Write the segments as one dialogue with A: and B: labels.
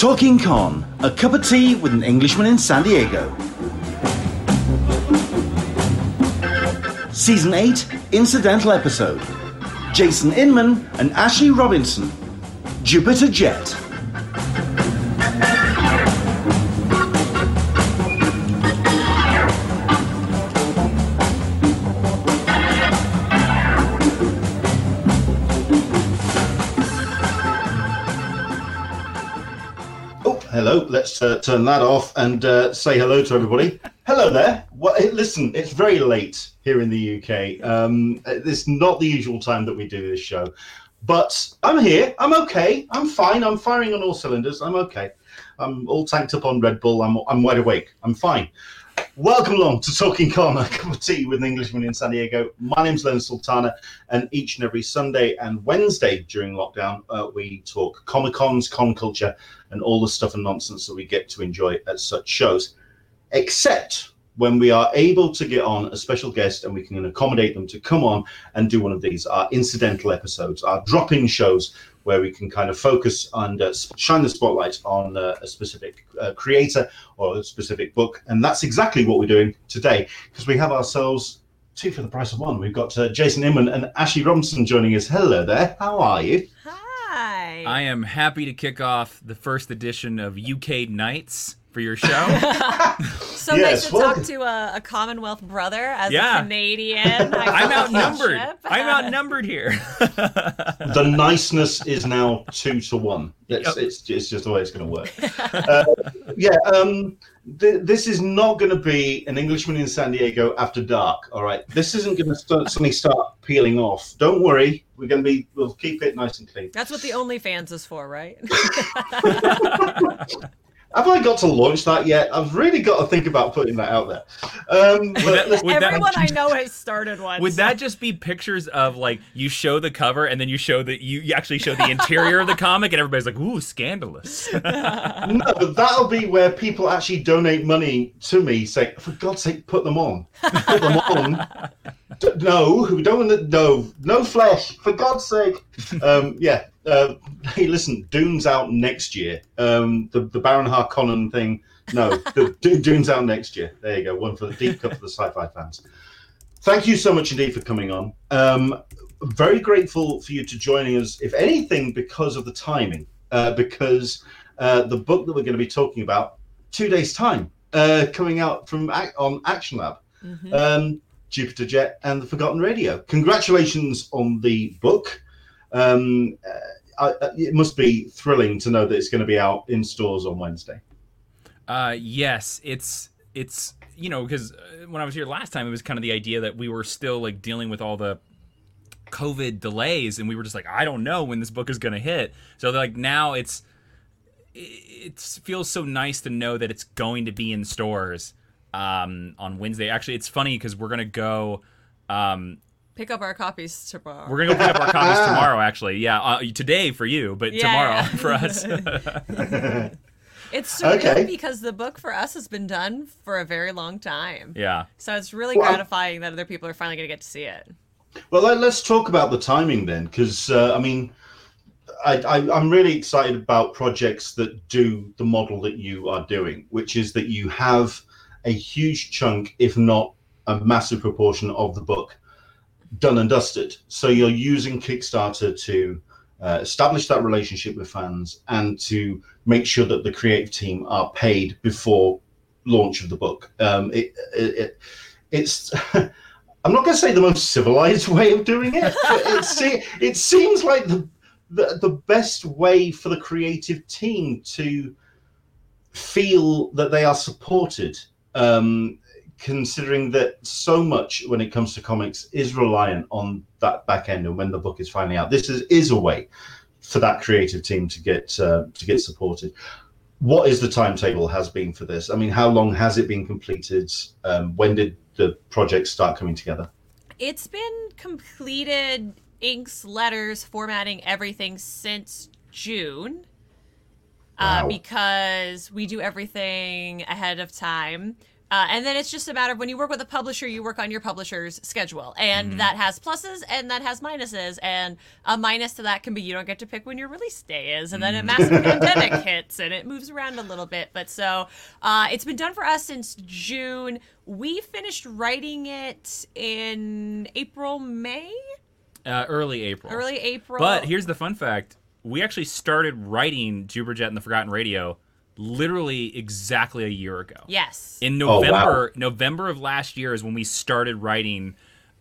A: Talking Con, a cup of tea with an Englishman in San Diego. Season 8, incidental episode. Jason Inman and Ashley Robinson. Jupiter Jet. Let's uh, turn that off and uh, say hello to everybody. Hello there. Well, listen, it's very late here in the UK. Um, it's not the usual time that we do this show, but I'm here. I'm okay. I'm fine. I'm firing on all cylinders. I'm okay. I'm all tanked up on Red Bull. I'm, I'm wide awake. I'm fine. Welcome along to Talking Con, a cup of tea with an Englishman in San Diego. My name's Len Sultana, and each and every Sunday and Wednesday during lockdown, uh, we talk Comic Cons, con culture, and all the stuff and nonsense that we get to enjoy at such shows. Except when we are able to get on a special guest and we can accommodate them to come on and do one of these, our incidental episodes, our drop in shows where we can kind of focus and uh, shine the spotlight on uh, a specific uh, creator or a specific book. And that's exactly what we're doing today because we have ourselves two for the price of one. We've got uh, Jason Inman and Ashley Robinson joining us. Hello there. How are you?
B: Hi.
C: I am happy to kick off the first edition of UK Nights for your show.
B: so
A: Yes,
B: nice to
A: welcome.
B: talk to a, a Commonwealth brother as
C: Yeah.
B: a Canadian.
C: I'm outnumbered. I'm outnumbered here.
A: the niceness is now two to one. It's,
C: Yep.
A: it's, it's just the way it's going to work. Uh, yeah, um, th- this is not going to be an Englishman in San Diego after dark. All right, this isn't going to start, suddenly start peeling off. Don't worry, we're going to be. We'll keep it nice and clean.
B: That's what the OnlyFans is for, right?
A: Have I got to launch that yet? I've really got to think about putting that out there. Um, but
C: that-
A: listen,
C: Would that-
B: Everyone I know has started one.
C: Would that just be pictures of like you show the cover and then you show that you, you actually show the interior of the comic and everybody's like, ooh, scandalous.
A: no, but that'll be where people actually donate money to me. Say, for God's sake, put them on. Put them on. D- no, we don't want to. No, no flesh. For God's sake. Um, yeah. Uh, hey, listen, Dune's out next year. Um, the the Baron Harkonnen thing. No, the, Dune's out next year. There you go. One for the deep cut for the sci-fi fans. Thank you so much indeed for coming on. Um, very grateful for you to joining us. If anything, because of the timing, uh, because uh, the book that we're going to be talking about two days time uh, coming out from on Action Lab,
B: Mhm.
A: um, Jupiter Jet and the Forgotten Radio. Congratulations on the book. Um, uh, I- it must be thrilling to know that it's going to be out in stores on Wednesday.
C: Uh, yes, it's it's you know because when I was here last time, it was kind of the idea that we were still like dealing with all the COVID delays, and we were just like, I don't know when this book is going to hit. So like now it's it feels so nice to know that it's going to be in stores um, on Wednesday. Actually, it's funny because we're gonna go. Um,
B: Pick up our copies tomorrow.
C: we're gonna go pick up our copies tomorrow. Actually, yeah, uh, today for you, but
B: Yeah,
C: tomorrow
B: yeah.
C: for us.
B: it's so
A: Okay.
B: good because the book for us has been done for a very long time.
C: yeah.
B: So it's really
A: Well,
B: gratifying that other people are finally going to get to see it.
A: Well, let, us talk about the timing then, because uh, I mean, I, I, I'm really excited about projects that do the model that you are doing, which is that you have a huge chunk, if not a massive proportion of the book done and dusted. So you're using Kickstarter to uh, establish that relationship with fans and to make sure that the creative team are paid before launch of the book. Um, it, it, it, it's I'm not going to say the most civilized way of doing it, but it, se- it seems like the, the the best way for the creative team to feel that they are supported. Um, considering that so much when it comes to comics is reliant on that back end and when the book is finally out, this is, is a way for that creative team to get uh, to get supported. What is the timetable has been for this? I mean, how long has it been completed? Um, when did the project start coming together?
B: It's been completed, inks, letters, formatting, everything since June. Uh,
A: Wow.
B: because we do everything ahead of time. Uh, and then it's just a matter of when you work with a publisher, you work on your publisher's schedule. And that has pluses and that has minuses. And a minus to that can be you don't get to pick when your release day is. And then a massive pandemic hits and it moves around a little bit. But so uh, it's been done for us since June. We finished writing it in April, May?
C: Uh, early April.
B: Early April.
C: But here's the fun fact: we actually started writing Jupiter and the Forgotten Radio literally exactly a year ago.
B: Yes.
C: In
A: Oh, wow.
C: November, November of last year is when we started writing,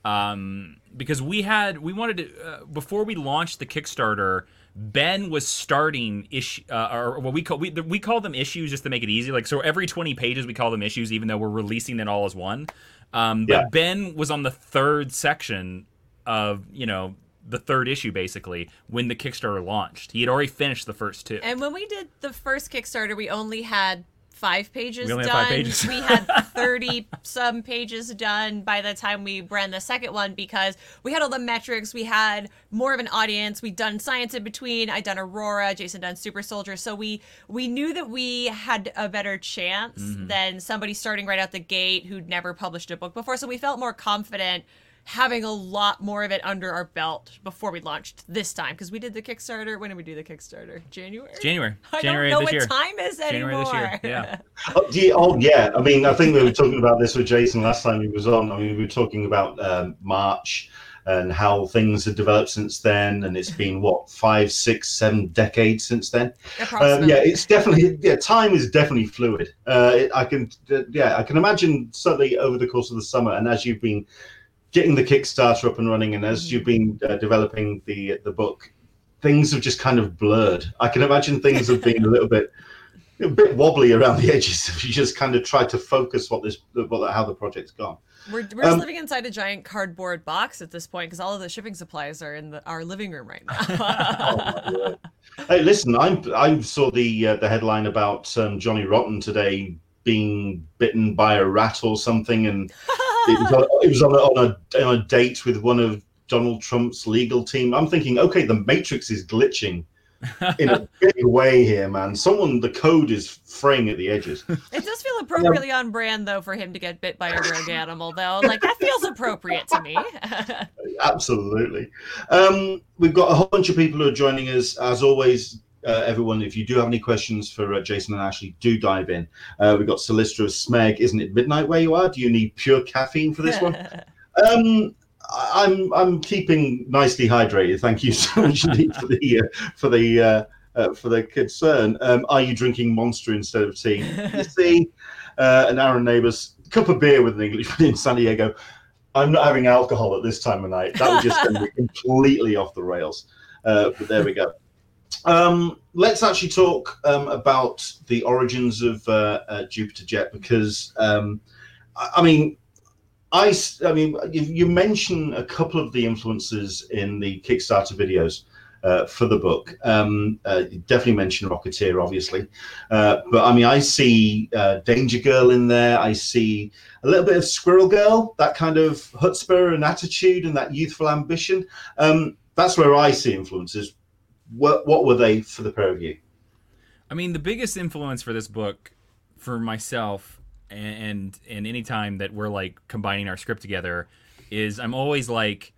C: um, because we had we wanted to uh, before we launched the Kickstarter. Ben was starting issue, uh, or what we call we we call them issues just to make it easy. Like so, every twenty pages we call them issues, even though we're releasing it all as one. Um, but
A: Yeah.
C: Ben was on the third section of you know the third issue basically when the Kickstarter launched. He had already finished the first two.
B: And when we did the first Kickstarter, we only had five pages
C: We only had
B: done.
C: five pages.
B: we had 30 some pages done by the time we ran the second one because we had all the metrics. We had more of an audience. We'd done science in between. I'd done Aurora, Jason done Super Soldier. So we we knew that we had a better chance
C: Mm-hmm.
B: than somebody starting right out the gate who'd never published a book before. So we felt more confident having a lot more of it under our belt before we launched this time because we did the Kickstarter. When did we do the Kickstarter? January.
C: January,
B: I
C: January
B: don't know
C: this
B: what
C: year.
B: time is
C: January
B: anymore.
C: this year. Yeah.
A: Oh yeah, oh, yeah. I mean, I think we were talking about this with Jason last time he was on. I mean, we were talking about um, March and how things have developed since then, and it's been what five, six, seven decades since then. Um, yeah, it's definitely yeah. Time is definitely fluid. Uh, it, I can uh, yeah, I can imagine certainly over the course of the summer, and as you've been getting the Kickstarter up and running, and as you've been uh, developing the the book, things have just kind of blurred. I can imagine things have been a little bit a bit wobbly around the edges if you just kind of try to focus what this what how the project's gone.
B: We're, we're just
A: Um,
B: living inside a giant cardboard box at this point because all of the shipping supplies are in the, our living room right now.
A: Oh, hey, listen, I'm I saw the uh, the headline about um, Johnny Rotten today being bitten by a rat or something, and it was, on, it was on, a, on a on a date with one of Donald Trump's legal team. I'm thinking, okay, the Matrix is glitching in a big way here, man. Someone, the code is fraying at the edges.
B: it does feel appropriately on brand though for him to get bit by a rogue animal though. Like that feels appropriate to me.
A: Absolutely. Um, we've got a whole bunch of people who are joining us. As always, uh, everyone, if you do have any questions for uh, Jason and Ashley, do dive in. Uh, we've got Solistra Smeg. Isn't it midnight where you are? Do you need pure caffeine for this one? Um, I'm I'm keeping nicely hydrated. Thank you so much indeed for the uh, for the uh, uh, for the concern. Um, are you drinking Monster instead of tea? You see, uh, an Aaron Neighbours cup of beer with an Englishman in San Diego. I'm not having alcohol at this time of night. That would just send me completely off the rails. Uh, but there we go. Um, let's actually talk um, about the origins of uh, uh, Jupiter Jet because, um, I, I mean, I, I mean, you, you mention a couple of the influences in the Kickstarter videos uh, for the book. Um, uh, definitely mention Rocketeer, obviously, uh, but I mean, I see uh, Danger Girl in there. I see a little bit of Squirrel Girl, that kind of chutzpah and attitude and that youthful ambition. Um, that's where I see influences. What, what were they for the pair of you?
C: I mean, the biggest influence for this book, for myself, and and any time that we're like combining our script together, is I'm always like,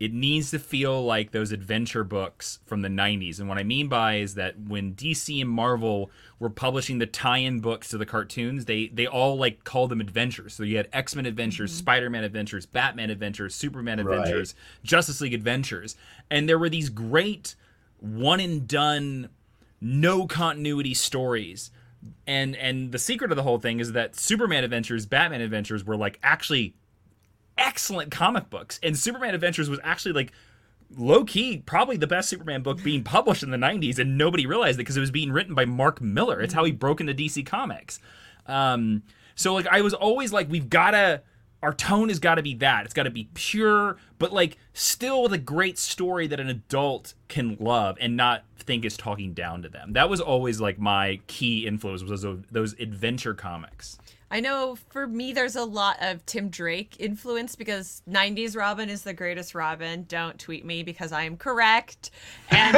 C: it needs to feel like those adventure books from the 90s. And what I mean by is that when DC and Marvel were publishing the tie-in books to the cartoons, they they all like called them adventures. So you had X-Men adventures, mm-hmm. Spider-Man adventures, Batman adventures, Superman
A: Right.
C: adventures, Justice League adventures. And there were these great one and done no continuity stories. And and the secret of the whole thing is that Superman adventures, Batman adventures were like actually excellent comic books. And Superman Adventures was actually like low key, probably the best Superman book being published in the 90s, and nobody realized it because it was being written by Mark Millar. It's how he broke into DC Comics. Um, so like I was always like, we've gotta our tone has got to be that. It's got to be pure, but like still with a great story that an adult can love and not think is talking down to them. That was always like my key influence was those, those adventure comics.
B: I know for me, there's a lot of Tim Drake influence because 90s Robin is the greatest Robin. Don't tweet me because I am correct. And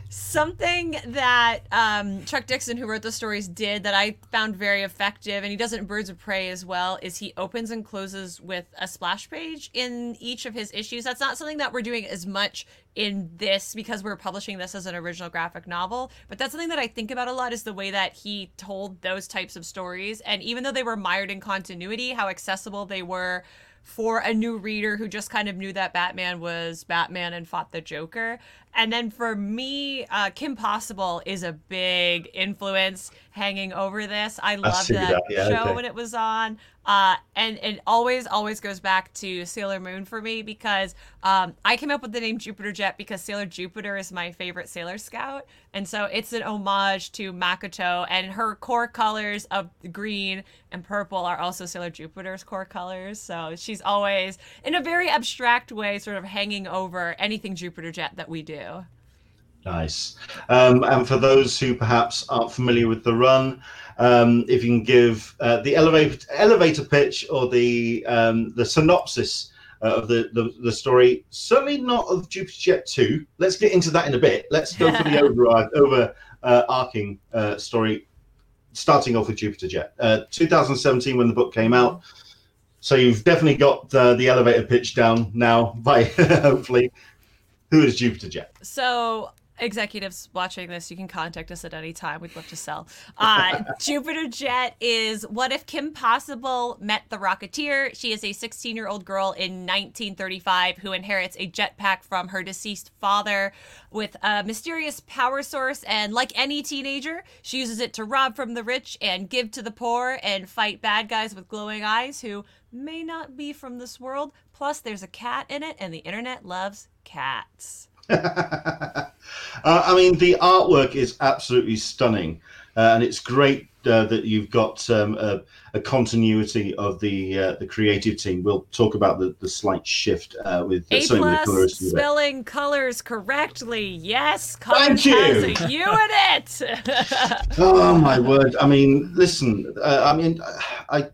B: something that um, Chuck Dixon, who wrote the stories, did that I found very effective, and he does it in Birds of Prey as well, is he opens and closes with a splash page in each of his issues. That's not something that we're doing as much in this because we're publishing this as an original graphic novel. But that's something that I think about a lot is the way that he told those types of stories. And even though they were mired in continuity, how accessible they were for a new reader who just kind of knew that Batman was Batman and fought the Joker. And then for me, uh, Kim Possible is a big influence hanging over this. I loved that, that. Yeah, show okay. when it was on. Uh, and it always, always goes back to Sailor Moon for me because um, I came up with the name Jupiter Jet because Sailor Jupiter is my favorite Sailor Scout. And so it's an homage to Makoto, and her core colors of green and purple are also Sailor Jupiter's core colors. So she's always, in a very abstract way, sort of hanging over anything Jupiter Jet that we do.
A: Nice. Um, and for those who perhaps aren't familiar with the run, um, if you can give uh, the elevator elevator pitch or the um, the synopsis uh, of the, the, the story, certainly not of Jupiter Jet Two. Let's get into that in a bit. Let's go for the over over uh, arcing uh, story, starting off with Jupiter Jet. Uh, 2017 when the book came out. So you've definitely got uh, the elevator pitch down now. By hopefully, who is Jupiter Jet?
B: So executives watching this, you can contact us at any time. We'd love to sell. Uh, Jupiter Jet is what if Kim Possible met the Rocketeer? She is a 16 year old girl in 1935 who inherits a jetpack from her deceased father with a mysterious power source. And like any teenager, she uses it to rob from the rich and give to the poor and fight bad guys with glowing eyes who may not be from this world. Plus, there's a cat in it, and the internet loves cats.
A: uh, I mean, the artwork is absolutely stunning, uh, and it's great uh, that you've got um, a, a, continuity of the uh, the creative team. We'll talk about the, the slight shift uh, with
B: a plus the spelling colors correctly. Yes,
A: colors Thank you. has
B: a U in it.
A: oh my word! I mean, listen. Uh, I mean, I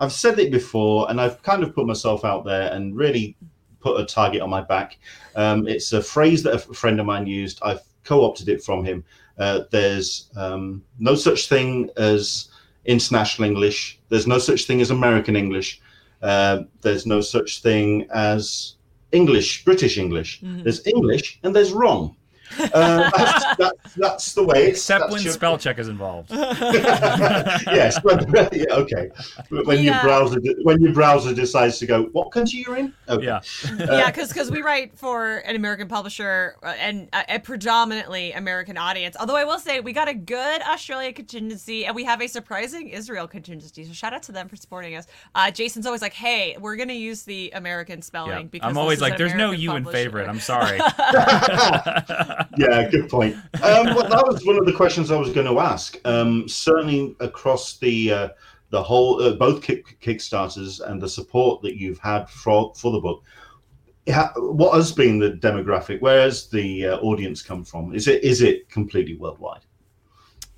A: I've said it before, and I've kind of put myself out there and really put a target on my back. Um, it's a phrase that a friend of mine used. I've co-opted it from him. Uh, there's um, no such thing as international English. There's no such thing as American English. Uh, there's no such thing as English, British English. Mm-hmm. There's English and there's wrong. Uh, that's, that's, that's, the way.
C: Except when your... spell check is involved.
A: yes. When, yeah, okay. When yeah. your browser when your browser decides to go, what country you're in?
C: Okay. Yeah.
B: Uh, yeah, because because we write for an American publisher uh, and a, a, predominantly American audience. Although I will say we got a good Australia contingency and we have a surprising Israel contingency. So shout out to them for supporting us. Uh, Jason's always like, hey, we're gonna use the American spelling yeah. because
C: I'm always like, there's no you in favorite. I'm sorry
A: yeah, good point. Um, well, that was one of the questions I was going to ask. Um, certainly across the uh, the whole, uh, both kick, Kickstarters and the support that you've had for for the book. what has been the demographic? Where has the uh, audience come from? Is it is it completely worldwide?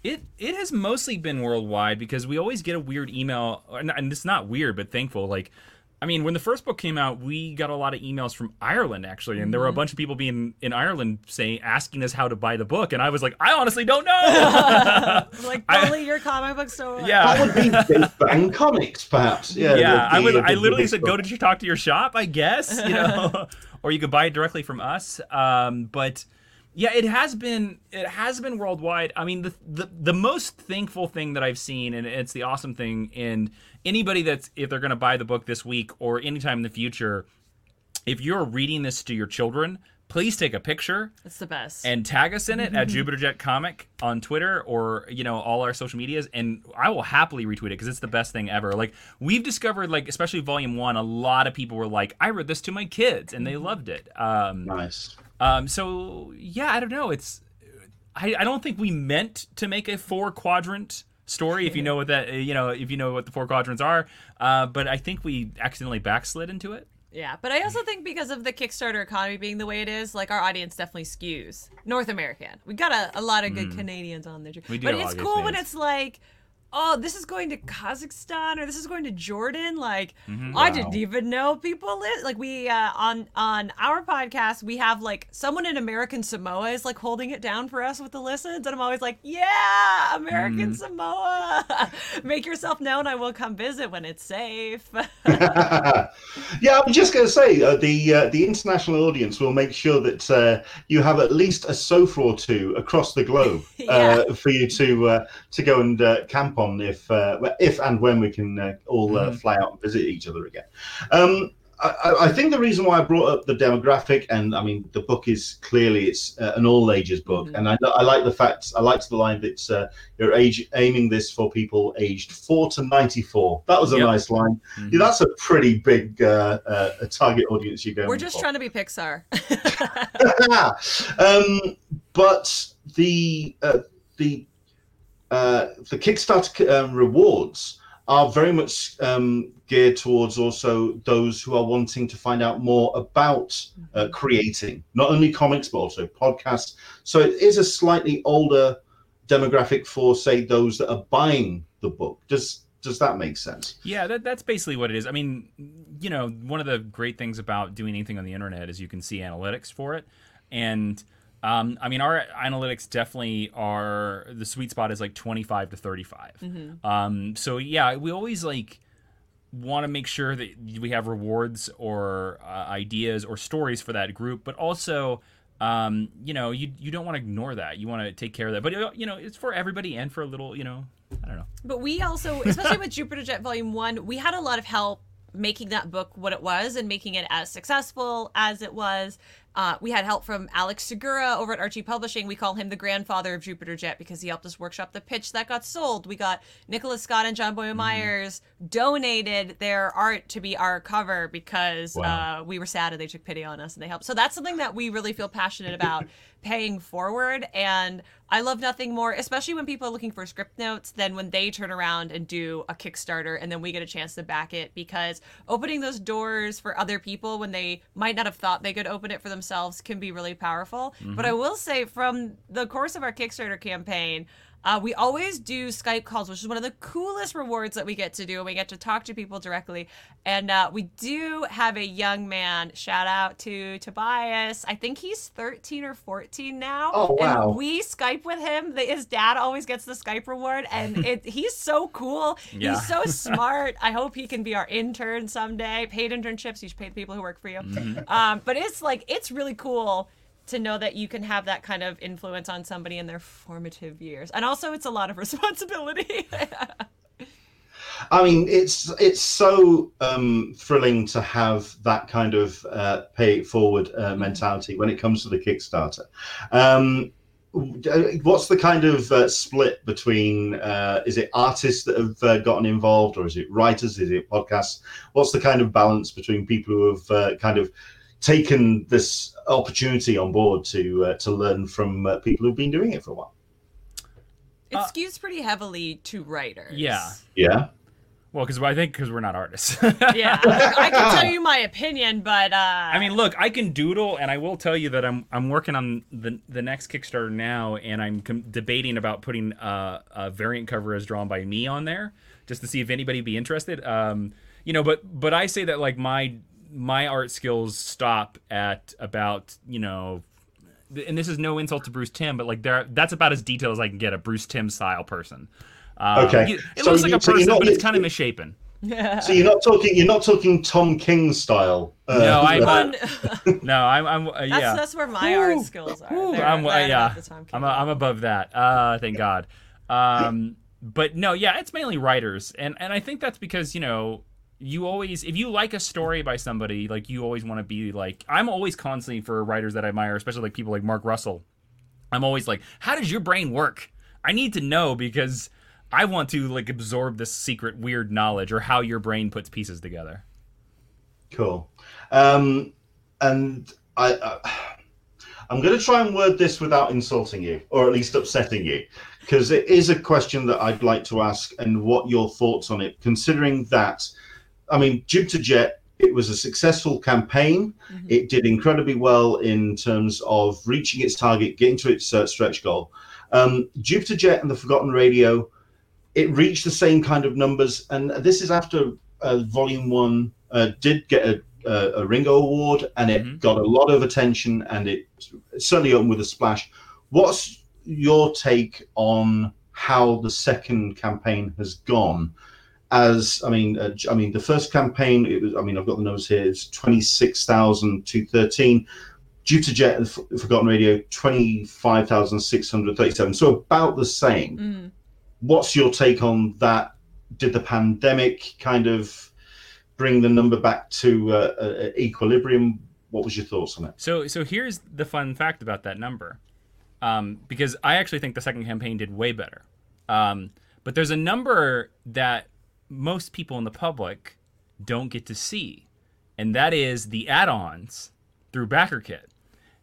C: It it has mostly been worldwide because we always get a weird email, and it's not weird, but thankful. Like I mean, when the first book came out, we got a lot of emails from Ireland actually, and mm-hmm. there were a mm-hmm. bunch of people being in Ireland saying asking us how to buy the book, and I was like, I honestly don't know.
B: like bully your comic book store.
C: Yeah,
A: that would be Bang Comics, perhaps. Yeah,
C: yeah. The, I would. I literally said, go to talk to your shop, I guess, you know, or you could buy it directly from us. Um, but yeah, it has been it has been worldwide. I mean, the the the most thankful thing that I've seen, and it's the awesome thing, and anybody that's if they're going to buy the book this week or anytime in the future, if you're reading this to your children, please take a picture.
B: It's the best.
C: And tag us in it at Jupiter Jet Comic on Twitter or you know all our social medias, and I will happily retweet it because it's the best thing ever. Like we've discovered, like especially Volume One, a lot of people were like, "I read this to my kids," and they mm-hmm. loved it. Um,
A: nice.
C: Um, so yeah, I don't know. It's I, I don't think we meant to make a four quadrant story if you know what that you know if you know what the four quadrants are. Uh, but i think we accidentally backslid into it.
B: Yeah but i also think because of the kickstarter economy being the way it is like our audience definitely skews. North american. We got a, a lot of good mm. canadians on there
C: we do
B: but it's cool when it's like oh, this is going to Kazakhstan or this is going to Jordan. Like,
C: Mhm.
B: I
A: Wow.
B: didn't even know people live. Like, we uh, on on our podcast, we have like someone in American Samoa is like holding it down for us with the listens, and I'm always like, yeah, American Samoa, make yourself known. I will come visit when it's safe.
A: yeah, I'm just going to say uh, the uh, the international audience will make sure that uh, you have at least a sofa or two across the globe
B: Yeah.
A: uh, for you to uh, to go and uh, camp on if uh, if and when we can uh, all uh,
C: Mhm.
A: fly out and visit each other again. Um, I, I- think the reason why I brought up the demographic, and I mean, the book is clearly it's uh, an all ages book,
B: Mhm.
A: and I, I like the fact I liked the line that uh, you're age, aiming this for people aged four to ninety four. That was a
C: Yep.
A: nice line.
C: Mhm.
A: Yeah, that's a pretty big uh, uh, a target audience you're going
B: We're just
A: for.
B: trying to be Pixar.
A: um, but the uh, the uh, the Kickstarter um, rewards are very much um, geared towards also those who are wanting to find out more about uh, creating not only comics but also podcasts. So it is a slightly older demographic for say those that are buying the book. Does does that make sense?
C: Yeah, that, that's basically what it is. I mean, you know, one of the great things about doing anything on the internet is you can see analytics for it. And um, I mean, our analytics definitely are the sweet spot is like 25 to 35.
B: Mhm.
C: Um, so yeah, we always like want to make sure that we have rewards or uh, ideas or stories for that group, but also, um, you know, you you don't want to ignore that. You want to take care of that. But uh, you know, it's for everybody and for a little, you know, I don't know.
B: But we also, especially with Jupiter Jet Volume 1, we had a lot of help making that book what it was and making it as successful as it was. Uh, we had help from Alex Segura over at Archie Publishing. We call him the grandfather of Jupiter Jet because he helped us workshop the pitch that got sold. We got Nicholas Scott and John Boyle Myers donated their art to be our cover because
A: Wow.
B: uh, we were sad and they took pity on us and they helped. So that's something that we really feel passionate about paying forward. And I love nothing more, especially when people are looking for script notes, than when they turn around and do a Kickstarter and then we get a chance to back it because opening those doors for other people when they might not have thought they could open it for themselves can be really powerful. But mm-hmm. I will say, from the course of our Kickstarter campaign, uh, we always do Skype calls, which is one of the coolest rewards that we get to do. And we get to talk to people directly. And uh, we do have a young man, shout out to Tobias. I think he's 13 or 14 now.
A: Oh, wow.
B: And we Skype with him. His dad always gets the Skype reward. And it, he's so cool.
C: Yeah.
B: He's so smart. I hope he can be our intern someday. Paid internships, you should pay the people who work for you. Um, but it's like, it's really cool to know that you can have that kind of influence on somebody in their formative years. And also, it's a lot of responsibility.
A: I mean, it's it's so um, thrilling to have that kind of uh, pay it forward uh, mentality when it comes to the Kickstarter. Um, what's the kind of uh, split between? Uh, is it artists that have uh, gotten involved, or is it writers? Is it podcasts? What's the kind of balance between people who have uh, kind of taken this opportunity on board to uh, to learn from uh, people who've been doing it for a while?
B: it
C: Uh,
B: skews pretty heavily to writers.
C: Yeah.
A: Yeah.
C: Well, because I think because we're not artists.
B: Yeah. I can tell you my opinion, but uh,
C: I mean, look, I can doodle, and I will tell you that I'm I'm working on the the next Kickstarter now, and I'm com- debating about putting uh, a variant cover as drawn by me on there, just to see if anybody would be interested. Um, you know, but but I say that like my my art skills stop at about you know. And this is no insult to Bruce Timm, but like there, that's about as detailed as I can get a Bruce Timm style person. Um,
A: Okay.
C: you- it
A: So
C: looks like
A: you-
C: a
A: so
C: person,
A: not
C: but it's kind of misshapen.
A: So you're not talking you're not talking Tom King style. uh,
C: No, I'm
B: Fun-
C: No, I'm, I'm uh, yeah.
B: that's where my art skills are.
C: Ooh, I'm, uh, yeah,
B: the Tom
C: I'm,
B: King
C: I'm above that. Uh, thank God. Um, but no, yeah, it's mainly writers, and and I think that's because you know you always if you like a story by somebody, like you always want to be like I'm always constantly for writers that I admire, especially like people like Mark Russell. I'm always like, how does your brain work? I need to know because I want to like absorb this secret weird knowledge or how your brain puts pieces together.
A: Cool. Um, and I, I'm going to try and word this without insulting you, or at least upsetting you, because it is a question that I'd like to ask, and what your thoughts on it, considering that, I mean, Jupiter Jet. It was a successful campaign.
B: Mhm.
A: It did incredibly well in terms of reaching its target, getting to its uh, stretch goal. Um, Jupiter Jet and the Forgotten Radio it reached the same kind of numbers, and this is after uh, Volume One uh, did get a, a, a, Ringo Award, and it mm-hmm. got a lot of attention, and it certainly opened with a splash. What's your take on how the second campaign has gone? As I mean, uh, I mean, the first campaign, it was. I mean, I've got the numbers here. It's twenty six thousand two thirteen. Due to Jet and Forgotten Radio, twenty five thousand six hundred thirty seven. So about the same. Mm what's your take on that? Did the pandemic kind of bring the number back to uh, uh, equilibrium? What was your thoughts on it?
C: So, so here's the fun fact about that number, um, because I actually think the second campaign did way better. Um, but there's a number that most people in the public don't get to see, and that is the add-ons through BackerKit.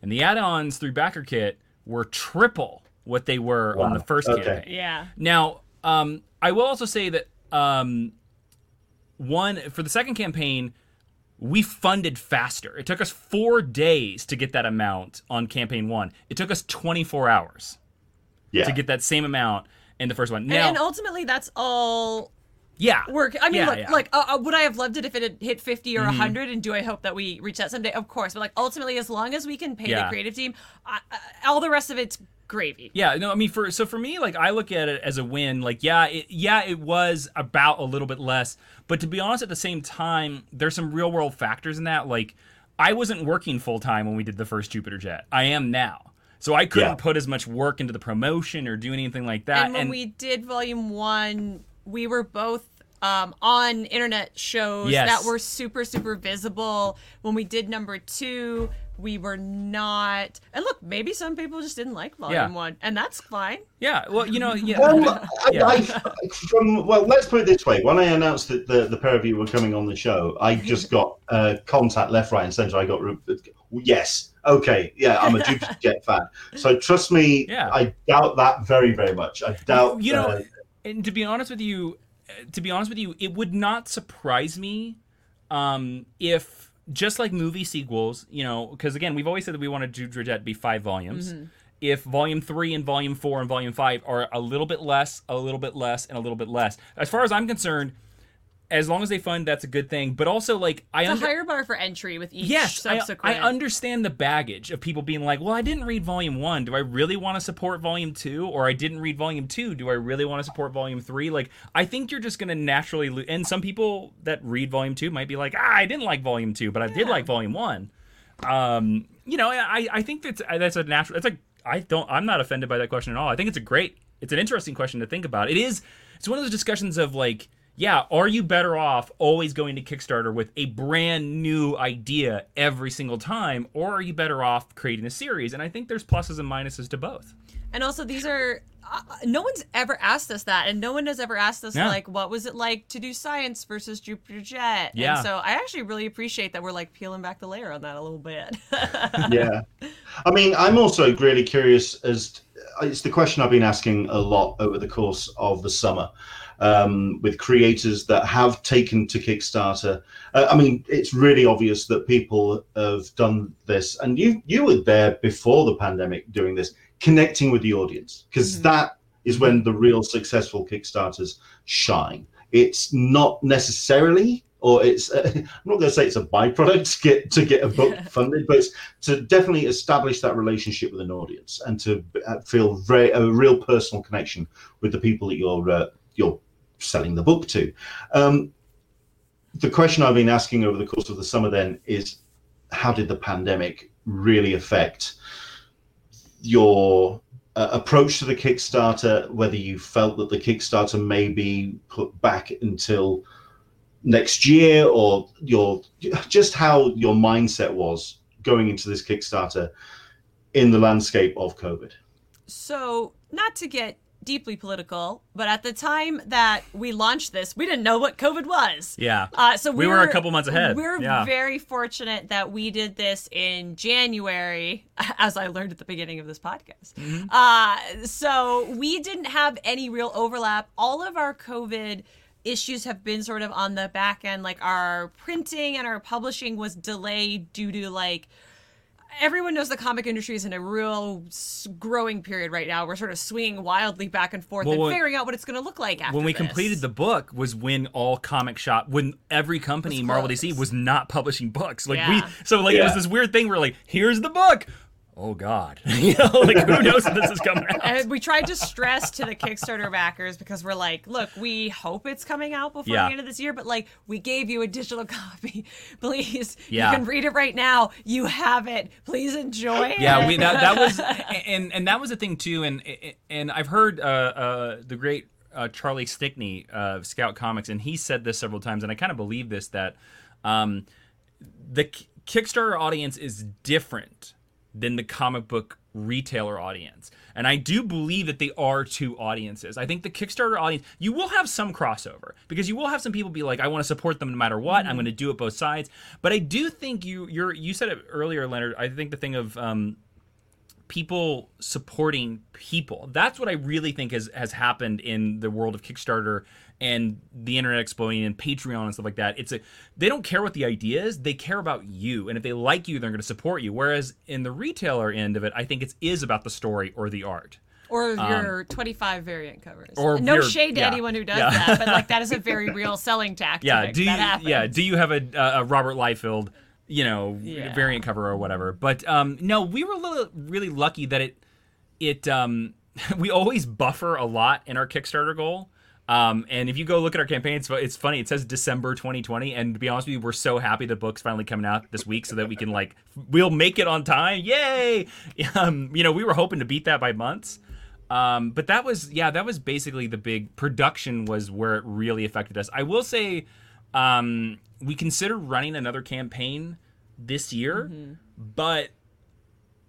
C: And the add-ons through BackerKit were triple what they were wow. on the first okay. campaign.
B: Yeah.
C: Now, um, I will also say that um, one for the second campaign, we funded faster. It took us four days to get that amount on campaign one. It took us 24 hours yeah. to get that same amount in the first one. Now,
B: and, and ultimately, that's all
C: yeah
B: work i mean yeah, look, yeah. like uh, uh, would i have loved it if it had hit 50 or mm-hmm. 100 and do i hope that we reach that someday of course but like ultimately as long as we can pay yeah. the creative team I, I, all the rest of it's gravy.
C: Yeah, no, I mean for so for me, like I look at it as a win. Like yeah, it, yeah, it was about a little bit less, but to be honest, at the same time, there's some real world factors in that. Like I wasn't working full time when we did the first Jupiter Jet. I am now. So I couldn't yeah. put as much work into the promotion or do anything like that.
B: And when and, we did volume one, we were both um, on internet shows yes. that were super super visible. When we did number two, we were not and look maybe some people just didn't like volume yeah. one and that's fine
C: yeah well you know yeah, well,
A: yeah. I, I, from, well let's put it this way when i announced that the, the pair of you were coming on the show i just got uh, contact left right and center i got yes okay yeah i'm a jupiter jet fan so trust me yeah. i doubt that very very much i doubt
C: you know uh, and to be honest with you to be honest with you it would not surprise me um, if just like movie sequels, you know, because again, we've always said that we want Jupiter Jet to be five volumes. Mm-hmm. If volume three and volume four and volume five are a little bit less, a little bit less, and a little bit less, as far as I'm concerned, as long as they fund, that's a good thing. But also, like,
B: I it's under- a higher bar for entry with each yes, subsequent.
C: I, I understand the baggage of people being like, "Well, I didn't read Volume One. Do I really want to support Volume Two? Or I didn't read Volume Two. Do I really want to support Volume Three? Like, I think you're just gonna naturally. Lo- and some people that read Volume Two might be like, "Ah, I didn't like Volume Two, but I yeah. did like Volume One." Um, you know, I I think that's that's a natural. It's like I don't. I'm not offended by that question at all. I think it's a great. It's an interesting question to think about. It is. It's one of those discussions of like yeah, are you better off always going to Kickstarter with a brand new idea every single time, or are you better off creating a series? And I think there's pluses and minuses to both.
B: And also, these are uh, no one's ever asked us that, and no one has ever asked us yeah. like, what was it like to do science versus Jupiter Jet? Yeah. And so I actually really appreciate that we're like peeling back the layer on that a little bit.
A: yeah, I mean, I'm also really curious as to, it's the question I've been asking a lot over the course of the summer um, with creators that have taken to Kickstarter. Uh, I mean, it's really obvious that people have done this, and you you were there before the pandemic doing this, connecting with the audience, because mm-hmm. that is when the real successful Kickstarters shine. It's not necessarily or it's uh, I'm not going to say it's a byproduct to get to get a book funded, but it's to definitely establish that relationship with an audience and to uh, feel very a real personal connection with the people that you're uh, you're selling the book to. Um, the question I've been asking over the course of the summer then is how did the pandemic really affect your uh, approach to the Kickstarter? Whether you felt that the Kickstarter may be put back until next year, or your just how your mindset was going into this Kickstarter in the landscape of COVID.
B: So, not to get deeply political, but at the time that we launched this, we didn't know what COVID was.
C: Yeah.
B: Uh, so
C: we, we were, a couple months ahead.
B: We're
C: yeah.
B: very fortunate that we did this in January, as I learned at the beginning of this podcast. Mm-hmm. Uh, so we didn't have any real overlap. All of our COVID issues have been sort of on the back end, like our printing and our publishing was delayed due to like everyone knows the comic industry is in a real growing period right now. We're sort of swinging wildly back and forth
C: Well,
B: and
C: when-
B: figuring out what it's going to look like after
C: when we
B: this.
C: completed the book was when all comic shop when every company Marvel. DC was not publishing books. Like
B: Yeah.
C: we so like it was this weird thing where like here's the book. Oh God, you know, like who knows when this is coming out?
B: And we tried to stress to the Kickstarter backers because we're like, look, we hope it's coming out before
C: Yeah.
B: the end of this year, but like, we gave you a digital copy. Please,
C: Yeah.
B: you can read it right now. You have it. Please enjoy it.
C: yeah, we that, that was and and that was a thing too. And and I've heard uh, uh, the great uh, Charlie Stickney of Scout Comics, and he said this several times, and I kind of believe this that um, the K- Kickstarter audience is different than the comic book retailer audience. And I do believe that they are two audiences. I think the Kickstarter audience, you will have some crossover because you will have some people be like, I want to support them no matter what. I'm going to do it both sides. But I do think you you're you said it earlier, Leonard. I think the thing of um, people supporting people. That's what I really think has has happened in the world of Kickstarter and the internet exploding and Patreon and stuff like that. It's a they don't care what the idea is, they care about you. And if they like you, they're going to support you. Whereas in the retailer end of it, I think it is about the story or the art.
B: Or your 25 variant covers.
C: Um, or
B: no
C: your-
B: shade to
C: yeah.
B: anyone who does
C: Yeah.
B: that, but like that is a very real selling tactic.
C: Yeah, do you yeah, do you have a a Robert Liefeld, you know,
B: Yeah.
C: variant cover or whatever? But um no, we were li- really lucky that it it um we always buffer a lot in our Kickstarter goal. Um, and if you go look at our campaign, it's, it's funny. It says December 2020, and to be honest with you, we're so happy the book's finally coming out this week, so that we can like we'll make it on time. Yay! Um, you know, we were hoping to beat that by months. Um, but that was yeah, that was basically the big production was where it really affected us. I will say, um, we considered running another campaign this year, but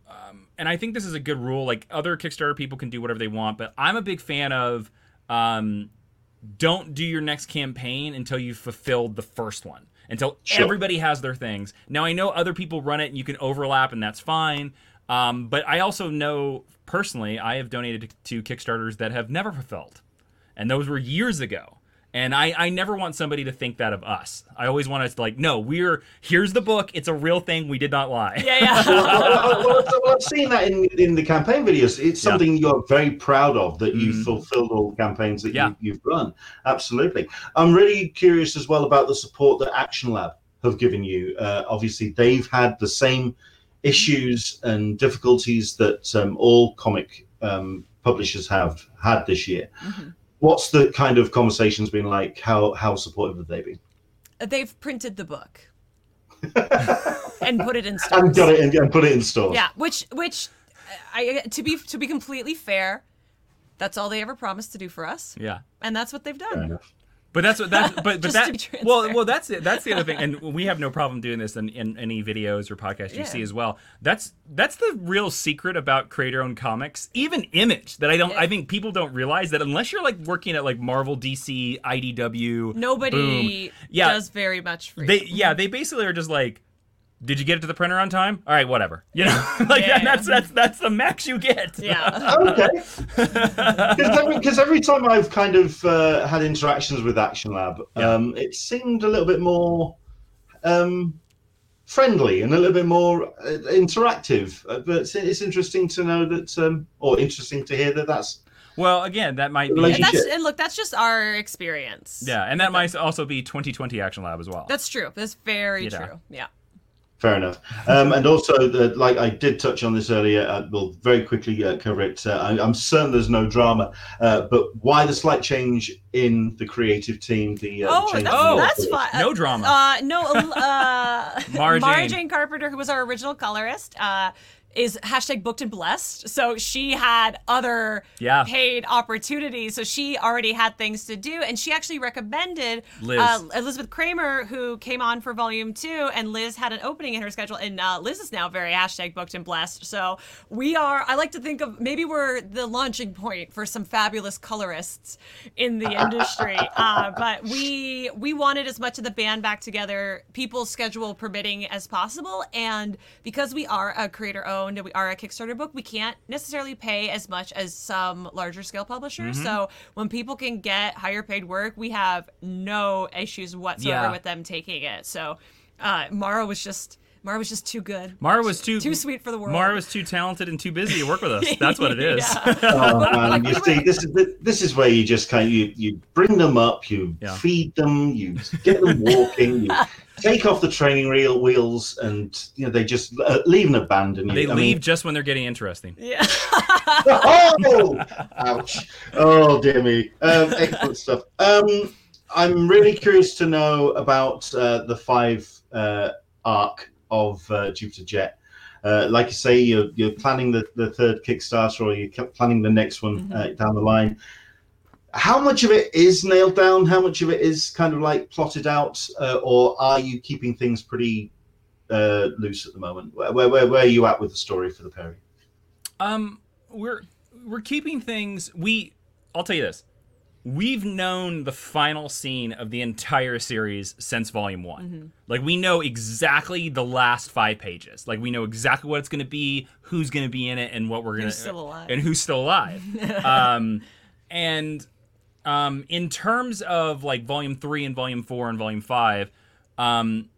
C: um, and I think this is a good rule. Like other Kickstarter people can do whatever they want, but I'm a big fan of um, don't do your next campaign until you've fulfilled the first one. Until
A: Sure.
C: everybody has their things. Now I know other people run it and you can overlap and that's fine. Um, but I also know personally I have donated to, to Kickstarters that have never fulfilled, and those were years ago. And I, I never want somebody to think that of us. I always want us to like, no, we're here's the book. It's a real thing. We did not lie.
B: Yeah, yeah.
A: well, well, well, I've seen that in, in the campaign videos. It's
C: Yeah.
A: something you're very proud of that you've
C: Mhm.
A: fulfilled all the campaigns that
C: Yeah.
A: you, you've run. Absolutely. I'm really curious as well about the support that Action Lab have given you. Uh, obviously, they've had the same issues and difficulties that um, all comic um, publishers have had this year.
B: Mhm.
A: What's the kind of conversations been like? How how supportive have they been?
B: Uh, they've printed the book and put it in stores.
A: And got it and, and put it in stores.
B: Yeah, which which I to be to be completely fair, that's all they ever promised to do for us,
C: Yeah.
B: and that's what they've
A: Fair
B: done.
C: But that's what that's but but that
B: to be transparent.
C: well well that's it that's the other thing and we have no problem doing this in, in any videos or podcasts you
B: Yeah.
C: see as well. That's that's the real secret about creator owned comics, even Image that I don't
B: Yeah.
C: I think people don't realize that unless you're like working at like Marvel, DC, IDW,
B: Nobody
C: boom, yeah,
B: does very much for
C: they
B: you.
C: yeah they basically are just like. Did you get it to the printer on time? All right, whatever. You know, like
B: Yeah.
C: that, that's that's that's the max you get.
B: Yeah.
A: okay. Because every, 'cause every time I've kind of uh, had interactions with Action Lab,
C: Yeah.
A: um, it seemed a little bit more um, friendly and a little bit more uh, interactive. Uh, but it's, it's interesting to know that, um, or interesting to hear that that's
C: Well, again, that might be
B: And that's and look, that's just our experience.
C: yeah, and that might also be 2020 Action Lab as well.
B: That's true. That's very
C: You know.
B: true. Yeah.
A: Fair enough. Um, and also, the, like I did touch on this earlier, uh, we'll very quickly uh, cover it. Uh, I, I'm certain there's no drama, uh, but why the slight change in the creative team? The uh,
B: Oh,
A: change
B: that's,
A: in the
B: that's fine.
C: No drama.
B: Uh, no, uh,
C: Mara
B: Mara
C: Jane.
B: Jane Carpenter, who was our original colorist, uh, is hashtag booked and blessed. So she had other
C: Yeah.
B: paid opportunities. So she already had things to do, and she actually recommended
C: Liz.
B: Uh, Elizabeth Kramer, who came on for volume two, and Liz had an opening in her schedule, and uh, Liz is now very hashtag booked and blessed. So we are. I like to think of maybe we're the launching point for some fabulous colorists in the industry. Uh, but we we wanted as much of the band back together, people's schedule permitting as possible, and because we are a creator owned and we are a Kickstarter book, we can't necessarily pay as much as some larger scale publishers. So when people can get higher paid work, we have no issues whatsoever
C: Yeah.
B: with them taking it. So uh, Mara was just Mara was just too good.
C: Mara was too
B: Too sweet for the world.
C: Mara was too talented and too busy to work with us. That's what it is.
B: Yeah.
A: Oh, man, you see, this is this is where you just kind of you, you bring them up, you
C: Yeah.
A: feed them, you get them walking, you take off the training reel wheels, and you know they just uh, leave and abandon you.
C: They
A: I
C: leave
A: mean,
C: just when they're getting interesting.
B: Yeah.
A: oh, ouch! Oh dear me. Um, excellent stuff. Um, I'm really curious to know about uh, the five uh, arc of uh, Jupiter Jet. Uh, like you say, you're, you're planning the, the third Kickstarter, or you're planning the next one uh, down the line. How much of it is nailed down? How much of it is kind of like plotted out, uh, or are you keeping things pretty uh, loose at the moment? Where, where, where, where are you at with the story for the Perry?
C: Um, we're we're keeping things. We, I'll tell you this. We've known the final scene of the entire series since volume one. Like we know exactly the last five pages. Like we know exactly what it's going to be, who's going to be in it, and what we're going to
B: still alive.
C: and who's still alive. um, and um, in terms of like volume three and volume four and volume five, um,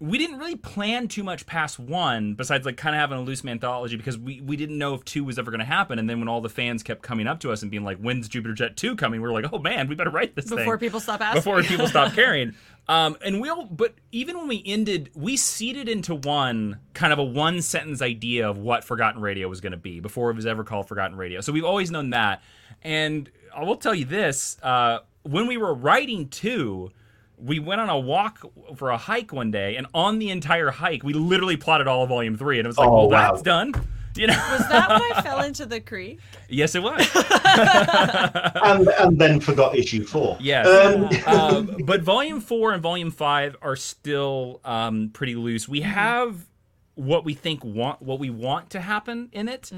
C: we didn't really plan too much past one, besides like kind of having a loose anthology because we, we didn't know if two was ever going to happen. And then when all the fans kept coming up to us and being like, "When's Jupiter Jet two coming?" We were like, "Oh man, we better write this thing
B: Before people stop asking.
C: before people stop caring." Um, and we'll, but even when we ended, we seeded into one kind of a one sentence idea of what Forgotten Radio was going to be before it was ever called Forgotten Radio. So we've always known that. And I will tell you this: uh, when we were writing two, we went on a walk for a hike one day, and on the entire hike, we literally plotted all of Volume Three, and it was like,
A: Oh,
C: well,
A: wow.
C: that's done. You know?
B: Was that when I fell into the creek?
C: yes, it was.
A: and and then forgot issue four.
C: Yes.
A: Um,
C: um, but volume four and volume five are still um, pretty loose. We have what we think want what we want to happen in it.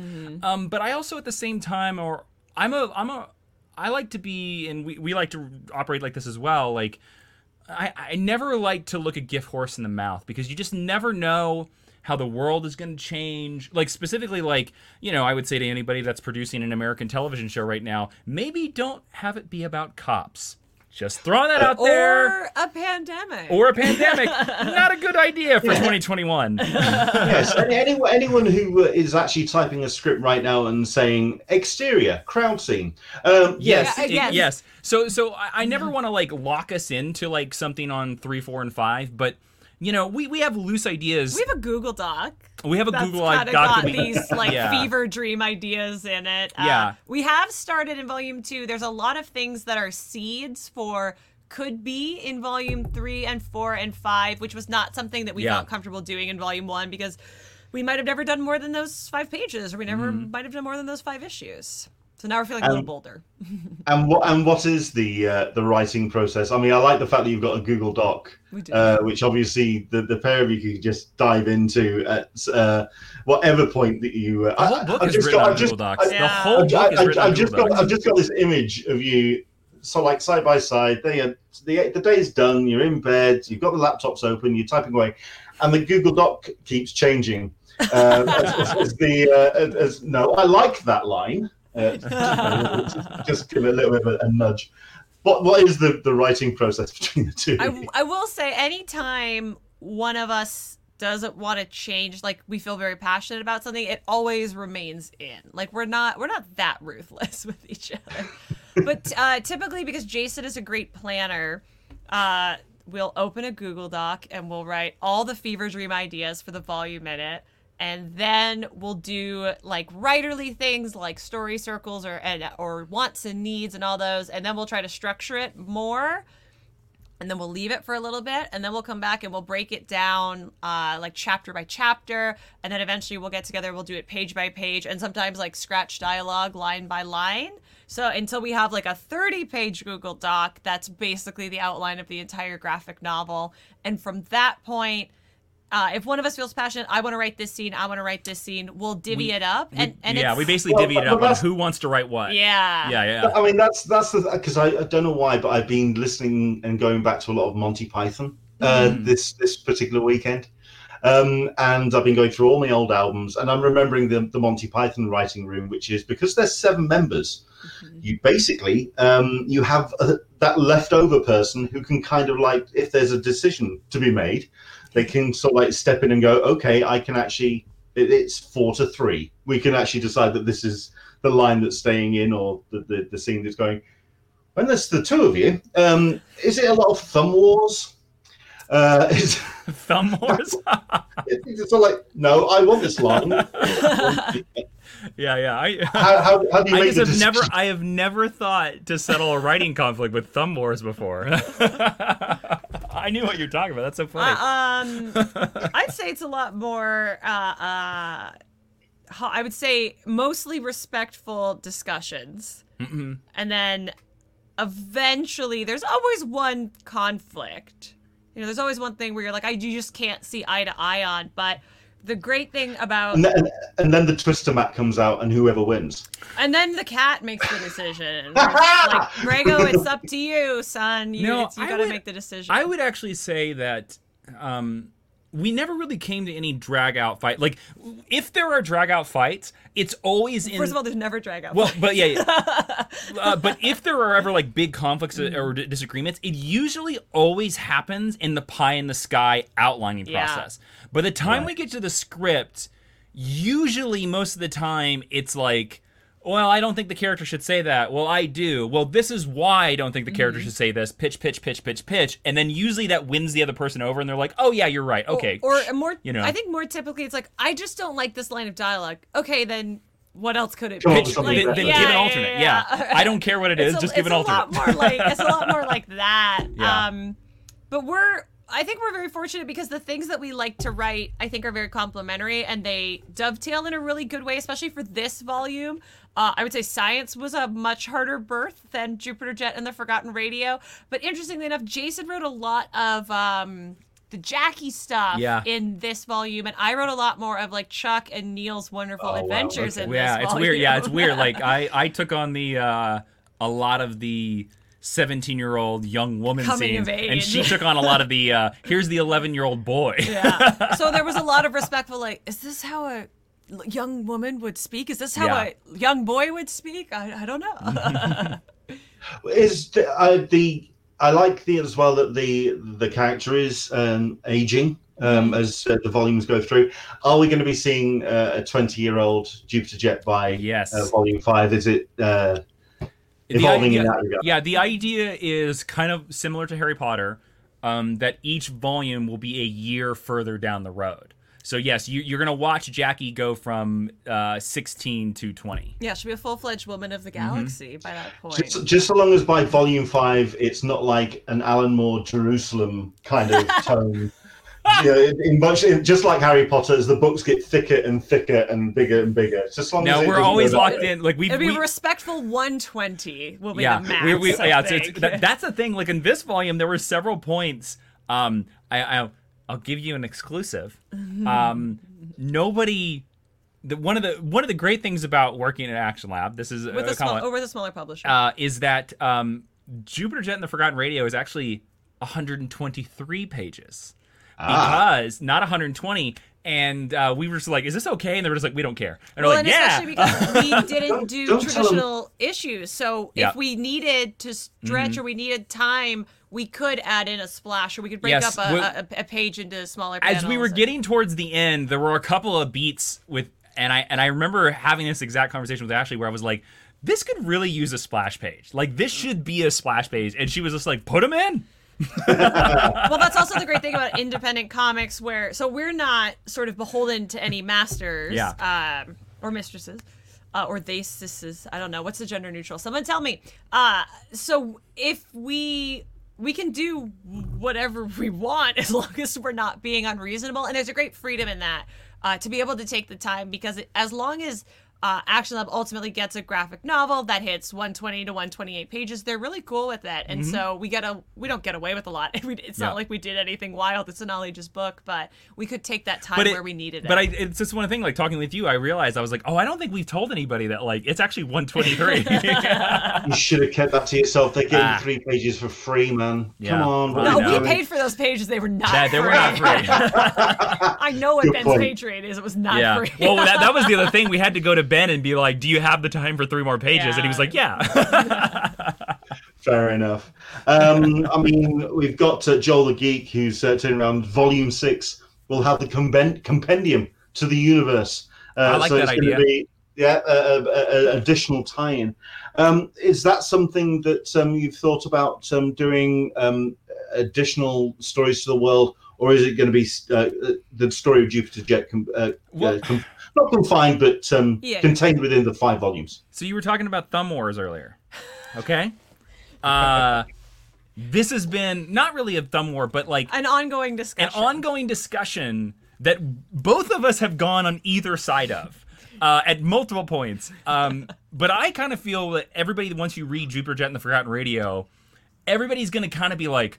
C: Um, but I also at the same time, or I'm a I'm a I like to be, and we, we like to operate like this as well. Like I, I never like to look a gift horse in the mouth because you just never know how the world is going to change. Like specifically, like you know, I would say to anybody that's producing an American television show right now, maybe don't have it be about cops. Just throwing that out there.
B: Or a pandemic.
C: Or a pandemic. Not a good idea for 2021.
A: yes, any, anyone, anyone who uh, actually typing a script right now and saying exterior crowd scene. Um,
C: Yes,
B: Yeah,
C: it-
B: yes.
C: yes. So, so I, I never want to like lock us into like something on three, four, and five, but you know, we, we have loose ideas.
B: we have a Google Doc.
C: We have a
B: That's
C: Google
B: kind of
C: Doc
B: got these like
C: Yeah.
B: fever dream ideas in it. Uh,
C: Yeah.
B: we have started in volume two. There's a lot of things that are seeds for could be in volume three and four and five, which was not something that we
C: Yeah.
B: felt comfortable doing in volume one because we might have never done more than those five pages, or we never
C: Mm-hmm.
B: might have done more than those five issues. So now we're feeling a little bolder.
A: And what and what is the uh, the writing process? I mean, I like the fact that you've got a Google Doc,
B: We do.
A: uh, which obviously the, the pair of you could just dive into at uh, whatever point that you. Uh,
C: the whole book
A: I've
C: is
A: just
C: written
A: got-
C: on
A: just-
C: Google Docs.
A: I-
C: the
B: Yeah.
C: whole
A: I,
C: book is
A: I,
C: written on
A: I've just
C: Google
A: got
C: Docs.
A: I've just got this image of you, so like side by side. They are, the the day's done. You're in bed. You've got the laptops open. You're typing away, and the Google Doc keeps changing. Um, as, as, as the uh, as, as- no, I like that line. Uh, just, give it a little bit of a, a nudge. What what is the, the writing process between the two?
B: I, I will say anytime one of us doesn't want to change like we feel very passionate about something it always remains in like we're not we're not that ruthless with each other but uh, typically because jason is a great planner uh, we'll open a google doc and we'll write all the fever dream ideas for the volume in it and then we'll do like writerly things like story circles or and, or wants and needs and all those and then we'll try to structure it more and then we'll leave it for a little bit and then we'll come back and we'll break it down uh, like chapter by chapter and then eventually we'll get together we'll do it page by page and sometimes like scratch dialogue line by line. So until we have like a 30 page google doc that's basically the outline of the entire graphic novel and from that point uh, if one of us feels passionate, I want to write this scene. I want to write this scene. We'll divvy
C: We-
B: it up, and and
C: yeah,
B: it's,
C: we basically
A: Well,
C: divvy it up on who wants to write what.
B: yeah
C: yeah, yeah.
A: I mean, that's that's the because I, I don't know why, but I've been listening and going back to a lot of Monty Python uh,
C: Mm.
A: this this particular weekend, um, and I've been going through all my old albums, and I'm remembering the the Monty Python writing room, which is because there's seven members, you basically um, you have uh that leftover person who can kind of like if there's a decision to be made, they can sort of like step in and go, okay, I can actually. It, it's four to three. We can actually decide that this is the line that's staying in or the the, the scene that's going. When there's the two of you, um, is it a lot of thumb wars? Uh, is,
C: Thumb wars.
A: it's all like, no, I want this line.
C: yeah, yeah. I,
A: How, how, how do you
C: I
A: make the
C: have never. I have never thought to settle a writing conflict with thumb wars before. I knew what you're talking about. That's so funny.
B: Uh, um, I'd say it's a lot more. Uh, uh, I would say mostly respectful discussions,
C: Mhm.
B: and then eventually there's always one conflict. You know, there's always one thing where you're like, I you just can't see eye to eye on. But the great thing about
A: And then, and then the twister mat comes out, and whoever wins.
B: and then the cat makes the decision. like Grego, it's up to you, son. You,
C: No,
B: you
C: I
B: gotta
C: would-
B: make the decision.
C: I would actually say that um, we never really came to any drag out fight. Like, if there are drag out fights, it's always in.
B: First of all, there's never drag out.
C: well, but yeah, yeah. uh, but if there are ever like big conflicts or d- disagreements, it usually always happens in the pie in the sky outlining
B: Yeah.
C: process. By the time we get to the script, usually most of the time it's like, well, I don't think the character should say that. Well, I do. Well, this is why I don't think the character should say this. Pitch, pitch, pitch, pitch, pitch, and then usually that wins the other person over, and they're like, "Oh yeah, you're right. Okay."
B: Or, or more,
C: you know.
B: I think more typically it's like, I just don't like this line of dialogue. Okay, then what else could it be?
A: up with something
C: then, then
B: yeah,
C: give an alternate.
B: yeah,
C: Yeah,
B: yeah.
C: I don't care what it is.
B: A-
C: just give an alternate.
B: it's a
C: alternate.
B: lot more like it's a lot more like that.
C: Yeah.
B: Um, but we're I think we're very fortunate because the things that we like to write I think are very complementary and they dovetail in a really good way, especially for this volume. Uh, I would say science was a much harder birth than Jupiter Jet and the Forgotten Radio. But interestingly enough, Jason wrote a lot of um, the Jackie stuff
C: Yeah.
B: in this volume, and I wrote a lot more of like Chuck and Neil's wonderful
A: Oh, wow,
B: adventures
A: okay.
B: in
C: yeah,
B: this
C: it's
B: volume.
C: weird. Yeah, it's weird. Like I, I took on the uh, a lot of the 17 year old young woman
B: Coming
C: scenes,
B: of age.
C: and she took on a lot of the uh, here's the 11 year old boy.
B: yeah. So there was a lot of respectful, like, is this how a young woman would speak? Is this how
C: Yeah.
B: a young boy would speak? I, I don't know.
A: Is the, uh, the I like the as well that the the character is um, aging um, as uh, the volumes go through. Are we going to be seeing uh, a twenty year old Jupiter Jet by
C: Yes.
A: uh, volume five? Is it uh,
C: The
A: evolving
C: idea-
A: in that regard?
C: Yeah, the idea is kind of similar to Harry Potter, um, that each volume will be a year further down the road. So yes, you, you're gonna watch Jackie go from uh, 16 to 20.
B: yeah, she'll be a full fledged woman of the
C: Mm-hmm.
B: galaxy by that point.
A: Just, just so long as by volume five, it's not like an Alan Moore Jerusalem kind of tone. you know, in, in much, in, just like Harry Potter, as the books get thicker and thicker and bigger and bigger. It's Just as long
C: Now
A: as
C: we're always locked
A: way.
C: in. Like we've
B: It'll be
C: we,
B: respectful 120 will be
C: yeah,
B: the max.
C: we, we, yeah. It's, it's, that, that's the thing. Like in this volume, there were several points. Um, I, I I'll give you an exclusive. Um, nobody. The, one of the one of the great things about working at Action Lab, this is
B: with
C: uh,
B: a small,
C: kinda-
B: or with a smaller publisher.
C: uh, is that um, Jupiter Jet and the Forgotten Radio is actually 123 pages
A: Ah.
C: because not 120. And uh, we were just like, "Is this okay?" And they were just like, "We don't care." And
B: well,
C: we're like,
B: and
C: "Yeah."
B: especially because we didn't
A: Don't-
B: do
A: don't
B: traditional issues. So
C: Yeah.
B: if we needed to stretch
C: Mm-hmm.
B: or we needed time, we could add in a splash or we could break
C: Yes,
B: up a,
C: we-
B: a, a page into smaller
C: as we were
B: panels.
C: getting towards the end, there were a couple of beats with, and I and I remember having this exact conversation with Ashley where I was like, "This could really use a splash page. Like this should be a splash page." And she was just like, "Put them in."
B: well, that's also the great thing about independent comics, where so we're not sort of beholden to any masters,
C: Yeah.
B: um, or mistresses, uh, or they sisters. I don't know what's the gender neutral. Someone tell me. Uh, so if we we can do whatever we want as long as we're not being unreasonable, and there's a great freedom in that uh, to be able to take the time because it, as long as uh, Action Lab ultimately gets a graphic novel that hits 120 to 128 pages. They're really cool with it, and so we get a we don't get away with a lot. It's
C: Mm-hmm. Yeah.
B: not like we did anything wild. It's an all ages book, but we could take that time
C: it-
B: where we needed it.
C: But it's just one thing. Like talking with you, I realized I was like, "Oh, I don't think we've told anybody that. Like, it's actually 123."
A: You should have kept that to yourself. They're getting
C: Ah.
A: three pages for free, man.
C: Yeah.
A: Come on.
B: no, we
A: doing?
B: paid for those pages. They were not.
C: That- they were not free.
B: I know what
A: Good
B: Ben's
A: point.
B: Patreon is. It was not
C: yeah.
B: free.
C: Well, that, that was the other thing. We had to go to Ben and be like, "Do you have the time for three more pages?" And he was like, "Yeah."
A: Fair enough. Um, I mean, we've got uh, Joel the Geek, who's uh, turning around. Volume six will have the compen- compendium to the universe. Uh,
C: I like
A: so
C: that
A: it's gonna
C: idea.
A: Be, yeah, a, a, a- additional tie-in. Um, is that something that um, you've thought about um, doing um, additional stories to the world, or is it going to be uh, the story of Jupiter Jet? Com- uh,
C: Well-
A: uh, com- not confined, but um,
B: Yeah.
A: contained within the five volumes.
C: So you were talking about Thumb Wars earlier, okay? Uh, this has been not really a Thumb War, but like
B: An ongoing discussion.
C: an ongoing discussion that both of us have gone on either side of uh, at multiple points. Um, but I kind of feel that everybody, once you read Jupiter Jet and the Forgotten Radio, everybody's going to kind of be like,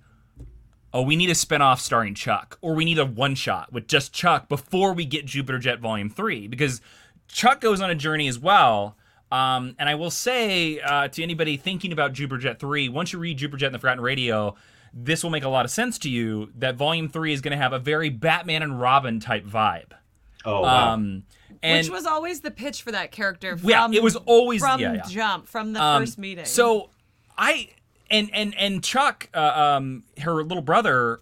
C: oh, we need a spinoff starring Chuck, or we need a one shot with just Chuck before we get Jupiter Jet Volume 3, because Chuck goes on a journey as well. Um, and I will say uh, to anybody thinking about Jupiter Jet 3, once you read Jupiter Jet and the Forgotten Radio, this will make a lot of sense to you that Volume 3 is going to have a very Batman and Robin type vibe.
A: Oh, wow.
C: Um, and
B: which was always the pitch for that character. From,
C: Yeah, it was always-
B: from
C: yeah, yeah.
B: jump from the
C: Um,
B: first meeting.
C: So I and and and Chuck, uh, um, her little brother,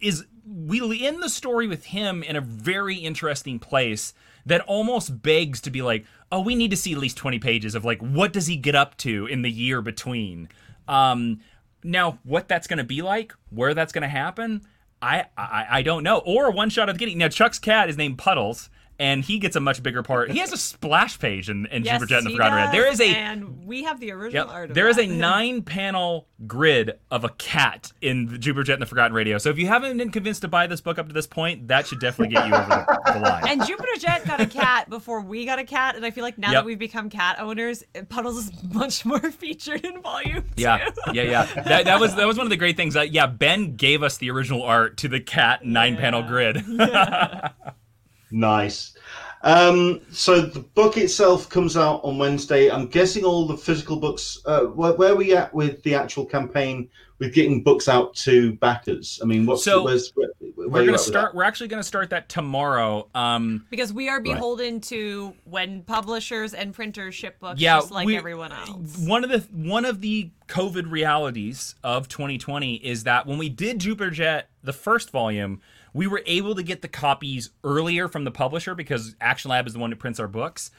C: is we end the story with him in a very interesting place that almost begs to be like, oh, we need to see at least twenty pages of like what does he get up to in the year between. Um, now, what that's going to be like, where that's going to happen, I, I I don't know. Or one shot of getting now. Chuck's cat is named Puddles. And he gets a much bigger part. He has a splash page in, in
B: yes,
C: Jupiter Jet and the
B: he
C: Forgotten Red. There is a
B: and we have the original art.
C: Yep.
B: Of
C: There is a nine panel grid of a cat in the Jupiter Jet and the Forgotten Radio. So if you haven't been convinced to buy this book up to this point, that should definitely get you over the, the line.
B: And Jupiter Jet got a cat before we got a cat, and I feel like now
C: Yep.
B: that we've become cat owners, Puddles is much more featured in volume two.
C: yeah, yeah, yeah. That, that was that was one of the great things. Uh, yeah, Ben gave us the original art to the cat nine panel grid.
A: Nice. Um, so the book itself comes out on Wednesday. I'm guessing all the physical books. Uh, where, where are we at with the actual campaign with getting books out to backers? I mean, what's
C: So,
A: where, where
C: we're gonna start. We're actually gonna start that tomorrow. Um,
B: Because we are beholden to when publishers and printers ship books,
C: yeah,
B: just like
C: we-
B: everyone else.
C: One of the one of the COVID realities of 2020 is that when we did Jupiter Jet, the first volume, we were able to get the copies earlier from the publisher because Action Lab is the one who prints our books.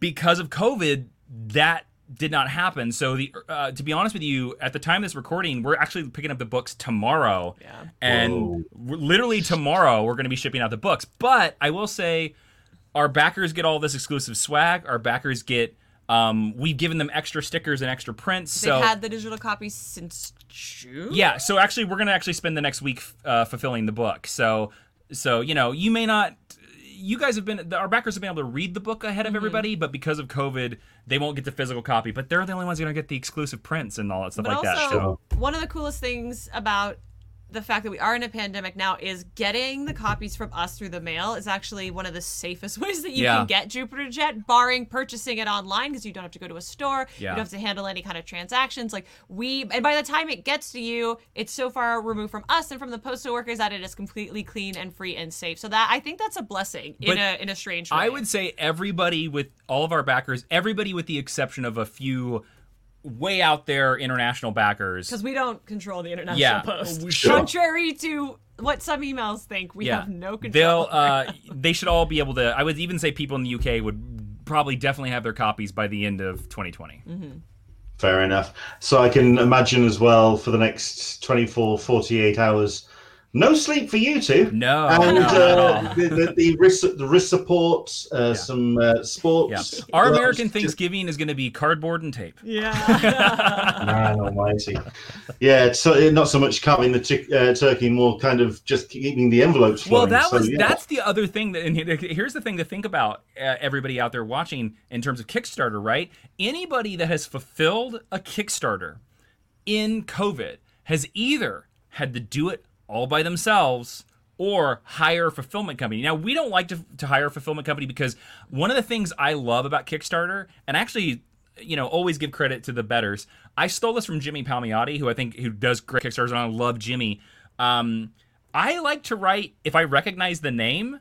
C: Because of COVID, that did not happen. So the uh, to be honest with you, at the time of this recording, we're actually picking up the books tomorrow.
B: Yeah.
C: And literally tomorrow we're going to be shipping out the books. But I will say our backers get all this exclusive swag. Our backers get um, we've given them extra stickers and extra prints.
B: They've
C: So
B: had the digital copies since June.
C: yeah, so actually we're gonna actually spend the next week uh, fulfilling the book. So so you know you may not. You guys have been our backers have been able to read the book ahead of
B: Mm-hmm.
C: everybody, but because of COVID, they won't get the physical copy. But they're the only ones going to get the exclusive prints and all that stuff
B: But
C: like that.
B: also,
C: So
B: one of the coolest things about the fact that we are in a pandemic now is getting the copies from us through the mail is actually one of the safest ways that you
C: Yeah.
B: can get Jupiter Jet, barring purchasing it online because you don't have to go to a store.
C: Yeah.
B: You don't have to handle any kind of transactions. Like we, and by the time it gets to you, it's so far removed from us and from the postal workers that it is completely clean and free and safe. So that I think that's a blessing in a in a strange way.
C: I would say everybody with all of our backers, everybody with the exception of a few way out there international backers.
B: because we don't control the international
C: Yeah.
B: post.
C: We-
A: Sure.
B: Contrary to what some emails think, we
C: yeah,
B: have no control.
C: They'll uh, they should all be able to. I would even say people in the UK would probably definitely have their copies by the end of 2020.
A: Fair enough. So I can imagine as well for the next 24, 48 hours, no sleep for you two.
C: No,
A: And
C: no,
A: uh,
C: no.
A: the, the, the wrist the wrist support, uh, some uh,
C: Yeah.
A: sports.
C: Our
A: gloves,
C: American
A: just-
C: Thanksgiving is going to be cardboard and tape.
B: Yeah.
A: Man almighty. Yeah, so not so much carving the chick, uh, turkey, more kind of just keeping the envelopes
C: Well, that
A: So,
C: was
A: yeah.
C: that's the other thing that and here's the thing to think about uh, everybody out there watching in terms of Kickstarter, right? Anybody that has fulfilled a Kickstarter in COVID has either had to do it all by themselves or hire a fulfillment company. Now, we don't like to, to hire a fulfillment company because one of the things I love about Kickstarter, and actually, you know, always give credit to the betters. I stole this from Jimmy Palmiotti, who I think who does great Kickstarters, and I love Jimmy. Um, I like to write if I recognize the name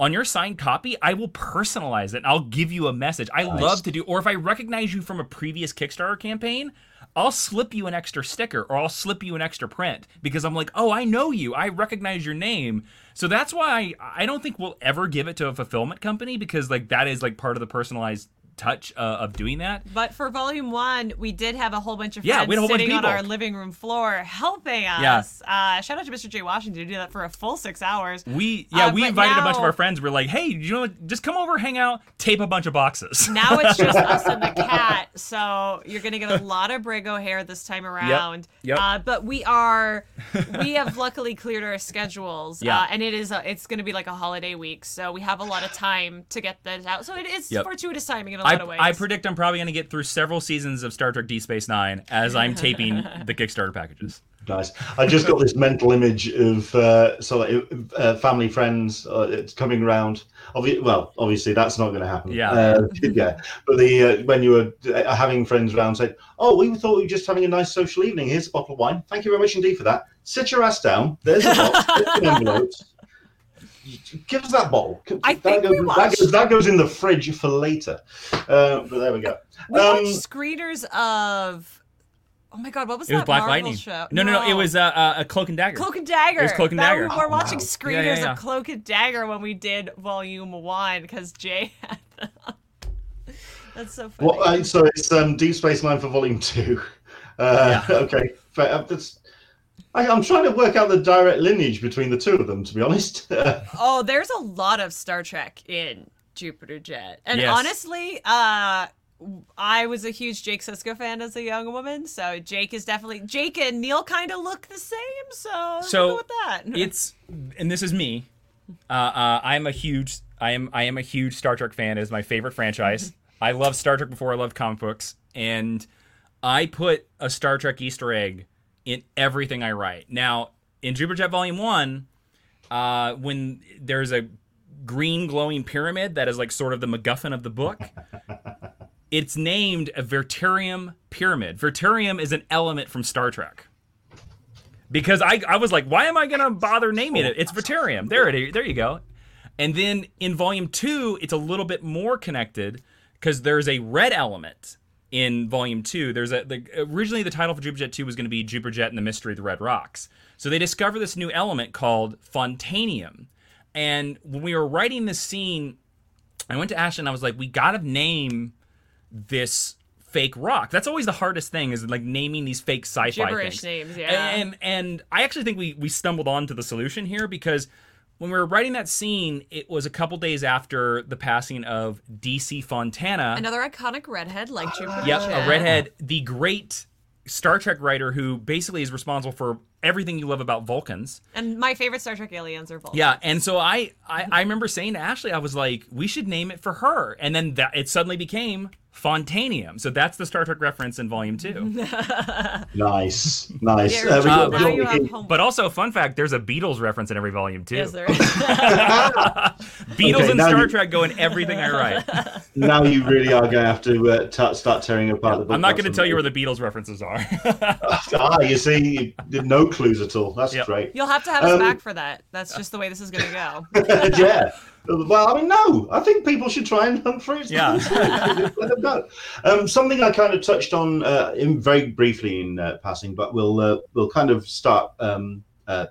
C: on your signed copy, I will personalize it and I'll give you a message. I
A: Nice.
C: love to do, or if I recognize you from a previous Kickstarter campaign, I'll slip you an extra sticker or I'll slip you an extra print because I'm like, oh, I know you. I recognize your name. So that's why I, I don't think we'll ever give it to a fulfillment company because like that is like part of the personalized touch uh, of doing that.
B: But for volume one, we did have a whole bunch of
C: Yeah,
B: friends
C: we had a whole bunch of
B: sitting on our living room floor helping
C: Yeah.
B: us. Uh, shout out to Mr. J. Washington to do that for a full six hours.
C: We yeah,
B: Uh,
C: we invited a bunch of our friends. We're like, hey, you know, just come over, hang out, tape a bunch of boxes.
B: Now it's just us and the cat, so you're gonna get a lot of Brigo hair this time around.
C: Yep.
B: Uh, but we are, we have luckily cleared our schedules,
C: Yeah.
B: uh, and it is a, it's gonna be like a holiday week, so we have a lot of time to get this out. So it is
C: Yep.
B: fortuitous timing in a lot
C: I,
B: of ways.
C: I predict I'm probably going to get through several seasons of Star Trek Deep Space Nine as I'm taping the Kickstarter packages.
A: Nice. I just got this mental image of uh, so like, uh, family friends. Uh, it's coming around. Obvi- well, obviously that's not going to happen.
C: Yeah.
A: Uh, yeah. But the uh, when you were uh, having friends around, saying, "Oh, we thought we were just having a nice social evening. Here's a bottle of wine. Thank you very much indeed for that. Sit your ass down. There's a box. There's envelopes. Give us that bottle.
B: I
A: that,
B: think
A: goes,
B: we
A: that,
B: watched-
A: goes, that goes in the fridge for later. Uh, but there we go.
B: we
A: Um,
B: watched screeners of. Oh my god, what was
C: It was
B: that
C: Black
B: Marvel
C: Lightning.
B: show?
C: No, no, no, It was uh, uh, a Cloak and Dagger.
B: Cloak and Dagger.
C: It was Cloak and
B: That-
C: Dagger.
B: We were
A: Oh,
B: watching
A: wow.
B: screeners
C: Yeah, yeah, yeah.
B: of Cloak and Dagger when we did Volume One because Jay had them. That's so funny.
A: Well, uh, so it's um, Deep Space Nine for Volume Two. Uh, Okay, fair, uh, that's. I, I'm trying to work out the direct lineage between the two of them. To be honest,
B: oh, there's a lot of Star Trek in Jupiter Jet, and
C: Yes.
B: honestly, uh. I was a huge Jake Sisko fan as a young woman, so Jake is definitely Jake and Neil kind of look the same, so
C: So,
B: with that.
C: it's and this is me. Uh, uh, I'm a huge I am I am a huge Star Trek fan. It is my favorite franchise. I love Star Trek before I loved comic books, and I put a Star Trek Easter egg in everything I write. Now, in Jupiter Jet Volume One, uh, when there's a green glowing pyramid that is like sort of the MacGuffin of the book. It's named a Verterium pyramid. Verterium is an element from Star Trek. Because I, I was like, why am I gonna bother naming it? It's Verterium. There it is. There you go. And then in volume two, it's a little bit more connected because there's a red element in volume two. There's a the, originally the title for Jupiter Jet two was going to be Jupiter Jet and the Mystery of the Red Rocks. So they discover this new element called Fontanium. And when we were writing this scene, I went to Ashton and I was like, we gotta name this fake rock. That's always the hardest thing is like naming these fake sci-fi
B: Gibberish
C: things.
B: names, yeah.
C: And and I actually think we we stumbled onto the solution here because when we were writing that scene, it was a couple days after the passing of DC Fontana.
B: Another iconic redhead like Jupiter
C: Yep, a redhead, the great Star Trek writer who basically is responsible for everything you love about Vulcans.
B: And my favorite Star Trek aliens are Vulcans.
C: Yeah, and so I, I I remember saying to Ashley, I was like, we should name it for her, and then that it suddenly became Fontanium. So that's the Star Trek reference in Volume Two.
A: nice, nice.
B: Yeah,
A: Uh, we got-
B: you
A: got-
B: have home.
C: But also, fun fact: there's a Beatles reference in every volume too.
B: Yes, there is.
C: Beatles
A: Okay,
C: and Star
A: you-
C: Trek go in everything I write.
A: now you really are going to have to uh, t- start tearing apart the book.
C: I'm not going to tell you where the Beatles references are.
A: ah, you see, you- no clues at all. That's
C: Yep.
A: great.
B: You'll have to have us
A: Um,
B: back for that. That's just the way this is going to go.
A: yeah. Well, I mean, no. I think people should try and hunt for it.
C: Yeah.
A: Let them know. Um, something I kind of touched on uh, in very briefly in uh, passing, but we'll uh, we'll kind of start um, uh,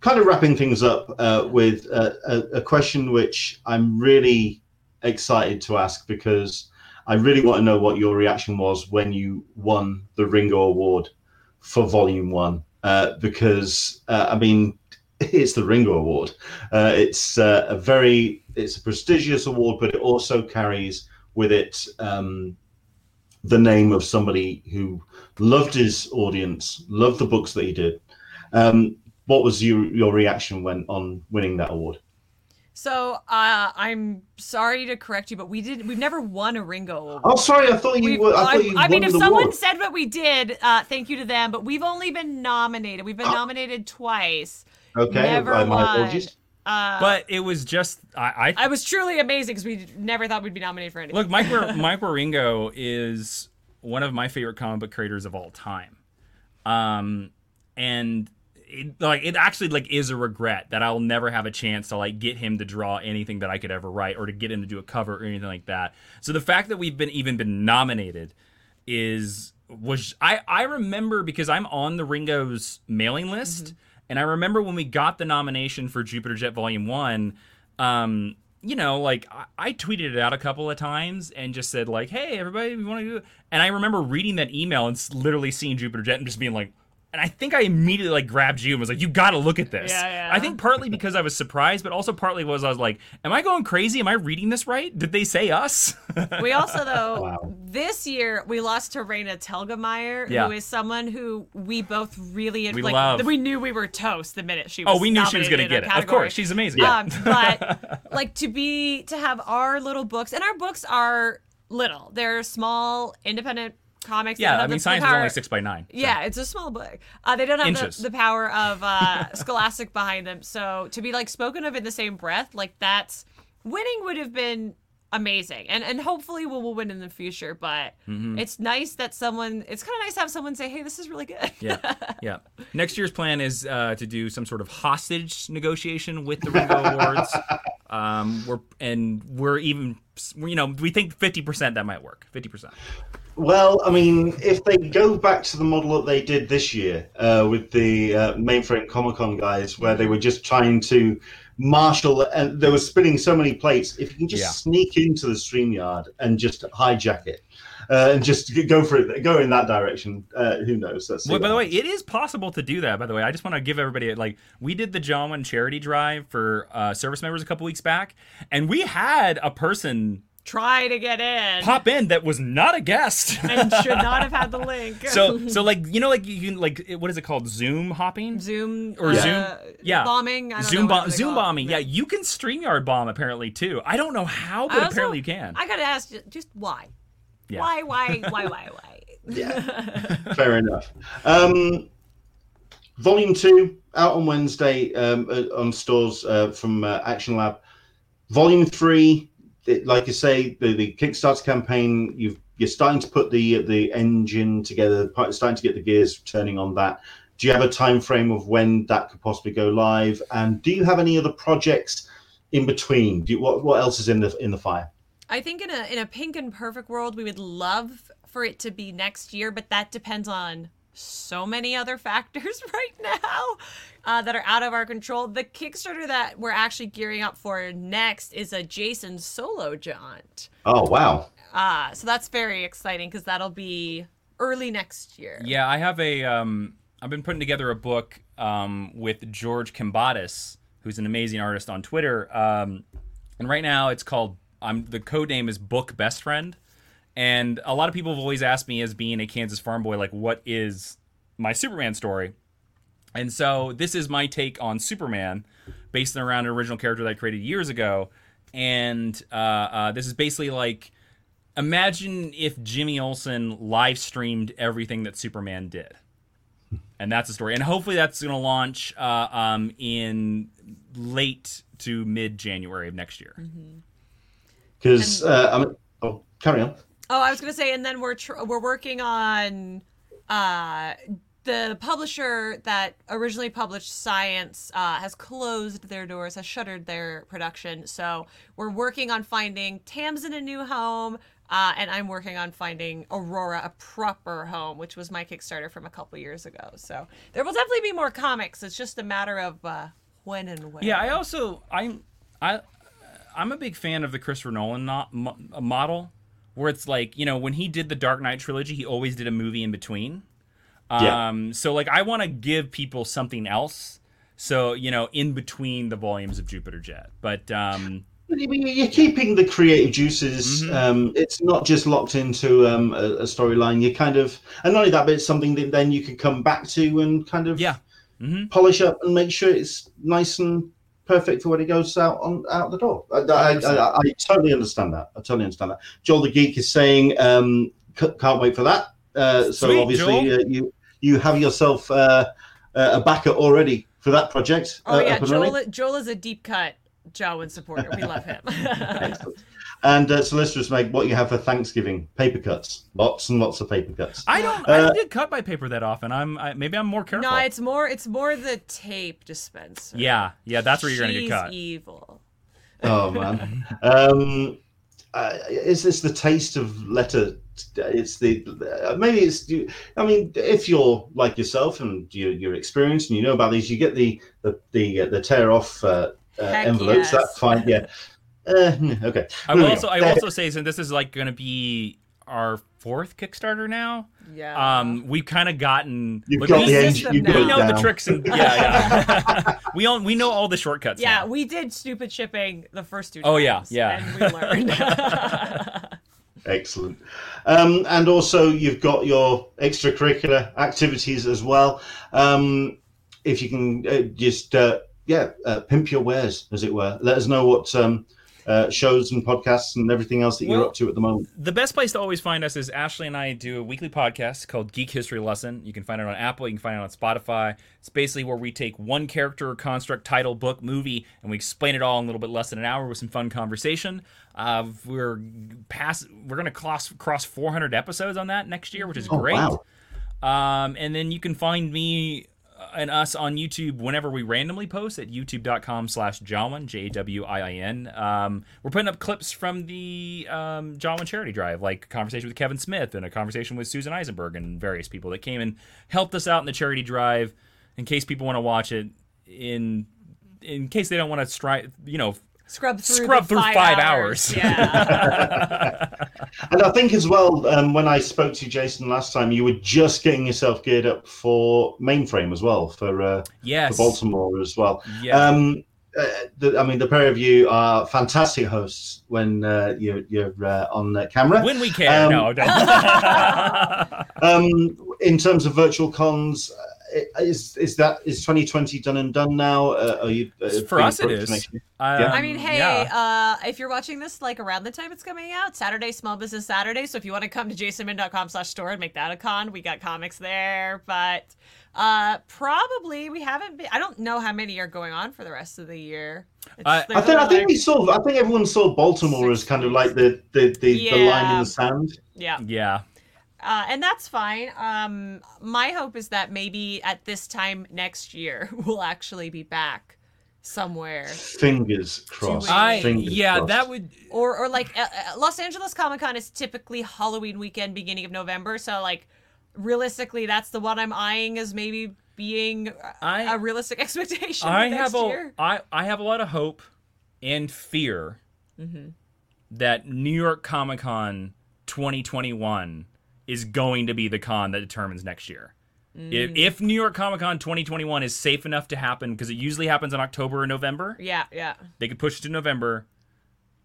A: kind of wrapping things up uh, with a, a, a question which I'm really excited to ask because I really want to know what your reaction was when you won the Ringo Award for Volume One. Uh, because uh, I mean, it's the Ringo Award. Uh, it's uh, a very it's a prestigious award, but it also carries with it um, the name of somebody who loved his audience, loved the books that he did. Um, what was your your reaction when on winning that award?
B: So uh, I'm sorry to correct you, but we did. We've never won a Ringo Award.
A: Oh, sorry, I thought you. Were, I thought you
B: I mean, if someone
A: award.
B: said what we did, uh, thank you to them. But we've only been nominated. We've been
A: Oh.
B: nominated twice.
A: Okay,
B: never
A: uh, my apologies.
B: Uh,
C: but it was just I, I
B: I was truly amazing because we never thought we'd be nominated for anything.
C: Look, Mike War- Mike Wieringo is one of my favorite comic book creators of all time, um, and it, like it actually like is a regret that I'll never have a chance to like get him to draw anything that I could ever write or to get him to do a cover or anything like that. So the fact that we've been even been nominated is was I I remember because I'm on the Ringo's mailing list,
B: Mm-hmm.
C: And I remember when we got the nomination for Jupiter Jet Volume One. Um, you know, like I, I tweeted it out a couple of times and just said like, "Hey, everybody, we want to do." it. And I remember reading that email and literally seeing Jupiter Jet and just being like. And I think I immediately like grabbed you and was like, "You got to look at this."
B: Yeah, yeah.
C: I think partly because I was surprised, but also partly was I was like, "Am I going crazy? Am I reading this right? Did they say us?"
B: We also though
A: Wow.
B: this year we lost to Raina Telgemeier,
C: Yeah.
B: who is someone who we both really
C: We
B: like.
C: love.
B: We knew we were toast the minute she was.
C: oh, we knew she was going to get
B: our
C: it. Of course, she's amazing.
B: Um, but like to be to have our little books, and our books are little. They're small, independent comics.
C: Yeah, I mean,
B: the
C: science is
B: power-
C: only six by nine. so.
B: Yeah, it's a small book. Uh, they don't have the, the power of uh, Scholastic behind them. So to be like spoken of in the same breath, like that's winning would have been amazing, and and hopefully we will win in the future. But
C: Mm-hmm.
B: it's nice that someone. It's kind of nice to have someone say, "Hey, this is really good."
C: yeah, yeah. Next year's plan is uh, to do some sort of hostage negotiation with the Ringo Awards. Um, we're and we're even, you know, we think fifty percent that might work. Fifty percent.
A: Well, I mean, if they go back to the model that they did this year uh, with the uh, mainframe Comic Con guys, where they were just trying to marshal and they were spinning so many plates, if you can just
C: Yeah.
A: sneak into the StreamYard and just hijack it uh, and just go for it, go in that direction, uh, who knows? Let's
C: Well, by the way, it is possible to do that. By the way, I just want to give everybody like we did the Jawin charity drive for uh, service members a couple weeks back, and we had a person
B: Try to get in,
C: pop in that was not a guest.
B: and should not have had the link.
C: so so like you know like you can like what is it called Zoom hopping
B: Zoom
C: or
B: uh,
C: Zoom yeah
B: bombing. I don't
C: Zoom
B: know what
C: bomb Zoom
B: call
C: bombing yeah you can Streamyard bomb apparently too I don't know how but
B: also-
C: apparently you can
B: I gotta ask, just why?
C: Yeah.
B: Why? Why? Why? Why? Why?
A: Yeah, fair enough. Um, volume two out on Wednesday um, uh, on stores uh, from uh, Action Lab. Volume three, it, like I say, the, the Kickstarter campaign. You've you're starting to put the the engine together, starting to get the gears turning on that. Do you have a time frame of when that could possibly go live? And do you have any other projects in between? You, what what else is in the in the fire?
B: I think in a in a pink and perfect world, we would love for it to be next year, but that depends on so many other factors right now uh, that are out of our control. The Kickstarter that we're actually gearing up for next is a Jason solo jaunt.
A: Oh wow!
B: Uh, so that's very exciting because that'll be early next year.
C: yeah I have a um I've been putting together a book um with George Kambadais who's an amazing artist on Twitter um and right now it's called I'm the code name is Book Best Friend and a lot of people have always asked me as being a Kansas farm boy like what is my Superman story And so this is my take on Superman, based around an original character that I created years ago. And uh, uh, this is basically like imagine if Jimmy Olsen live streamed everything that Superman did. And that's the story. And hopefully that's going to launch uh, um, in late to mid January of next year.
A: Because uh, I'm. Oh, carry on.
B: Oh, I was gonna say, and then we're tr- we're working on uh, the publisher that originally published Science uh, has closed their doors, has shuttered their production. So we're working on finding Tamsin a new home, uh, and I'm working on finding Aurora a proper home, which was my Kickstarter from a couple years ago. So there will definitely be more comics. It's just a matter of uh, when and where.
C: Yeah, I also I'm I I'm a big fan of the Christopher Nolan not, mo- model, where it's like you know when he did the Dark Knight trilogy, he always did a movie in between.
A: Yeah.
C: Um, so like I want to give people something else. So you know, in between the volumes of Jupiter Jet, but um,
A: You- you- You're keeping the creative juices.
C: Mhm.
A: Um, it's not just locked into um, a, a storyline. You kind of, and not only that, but it's something that then you can come back to and kind of
C: Yeah. Mhm.
A: polish up and make sure it's nice and perfect for when he goes out on out the door. I, I, I, I totally understand that. I totally understand that. Joel the Geek is saying, um, c- can't wait for that. Uh, so
C: Sweet,
A: obviously, uh, you you have yourself uh, a backer already for that project.
B: Oh
A: uh,
B: yeah,
A: up and running.
B: Joel. Joel is a deep cut Jawin supporter. We love him.
A: Excellent. And uh, solicitors make what you have for Thanksgiving paper cuts, lots and lots of paper cuts.
C: I don't I
A: Uh,
C: don't get cut by paper that often. I'm I, maybe I'm more careful.
B: No, it's more it's more the tape dispenser.
C: yeah, yeah, that's where you're gonna get
B: She's
C: cut.
B: Evil.
A: Oh man. um, uh, it's, it's the taste of letter. It's the uh, maybe it's. I mean, if you're like yourself and you're, you're experienced and you know about these, you get the the the, uh, the tear off uh, uh, envelopes.
B: yes.
A: That's fine. Yeah. Uh, okay.
C: I will also
A: on.
C: I will also say since this is like going to be our fourth Kickstarter now,
B: Yeah.
C: um, we've kind of gotten
A: You've
C: like,
A: got
C: we,
A: the engine. You've
B: now.
A: got
C: we
A: it
C: know the tricks and yeah, yeah. we all we know all the shortcuts.
B: yeah,
C: now.
B: we did stupid shipping the first two.
C: Oh, yeah, yeah.
B: And we learned.
A: Excellent. Um, and also, you've got your extracurricular activities as well. Um, if you can uh, just, uh, yeah, uh, pimp your wares, as it were. Let us know what um, uh, shows and podcasts and everything else that you're up to at the moment.
C: the best place to always find us is Ashley and I do a weekly podcast called Geek History Lesson. You can find it on Apple, you can find it on Spotify. It's basically where we take one character, construct, title, book, movie, and we explain it all in a little bit less than an hour with some fun conversation. Uh, we're past, we're gonna cross cross 400 episodes on that next year, which is
A: Oh,
C: great.
A: wow.
C: Um, and then you can find me and us on YouTube whenever we randomly post at youtube.com slash Jawin, J-A-W-I-I-N. Um, we're putting up clips from the um, Jawin Charity Drive, like a conversation with Kevin Smith and a conversation with Susan Eisenberg and various people that came and helped us out in the charity drive in case people want to watch it in in case they don't want to strive, you know,
B: Scrub through
C: Scrub through
B: five,
C: five
B: hours.
C: hours.
B: Yeah.
A: And I think as well, um, when I spoke to you, Jason, last time, you were just getting yourself geared up for mainframe as well, for, uh,
C: yes.
A: for Baltimore as well.
C: Yeah.
A: Um, uh, the, I mean, the pair of you are fantastic hosts when uh, you're, you're uh, on camera.
C: when we care.
A: um,
C: no, don't.
A: Um, in terms of virtual cons, is is that is 2020 done and done now? Uh, are you uh,
C: For us It is.
A: booked
C: is.
A: next year?
C: Um,
B: I mean, hey,
C: yeah.
B: uh, if you're watching this like around the time it's coming out, Saturday, Small Business Saturday. So if you want to come to jasoninman.com slash store and make that a con, we got comics there. But uh, probably we haven't been, I don't know how many are going on for the rest of the year. It's,
C: I-
B: there's
A: I think I think we saw. I think everyone saw Baltimore as kind of like the the, the, the line in the sand.
B: yeah.
C: yeah.
B: Uh, and that's fine. Um, my hope is that maybe at this time next year, we'll actually be back somewhere.
A: Fingers crossed.
C: I
A: Fingers
C: yeah,
A: crossed.
C: that would
B: or or like uh, uh, Los Angeles Comic Con is typically Halloween weekend, beginning of November. So like realistically, that's the one I'm eyeing as maybe being a-
C: I-
B: a realistic expectation.
C: I
B: next
C: have a
B: year.
C: I I have a lot of hope and fear
B: Mm-hmm.
C: that New York Comic Con 2021 is going to be the con that determines next year.
B: Mm.
C: If, if New York Comic Con 2021 is safe enough to happen, because it usually happens in October or November,
B: Yeah, yeah.
C: they could push it to November.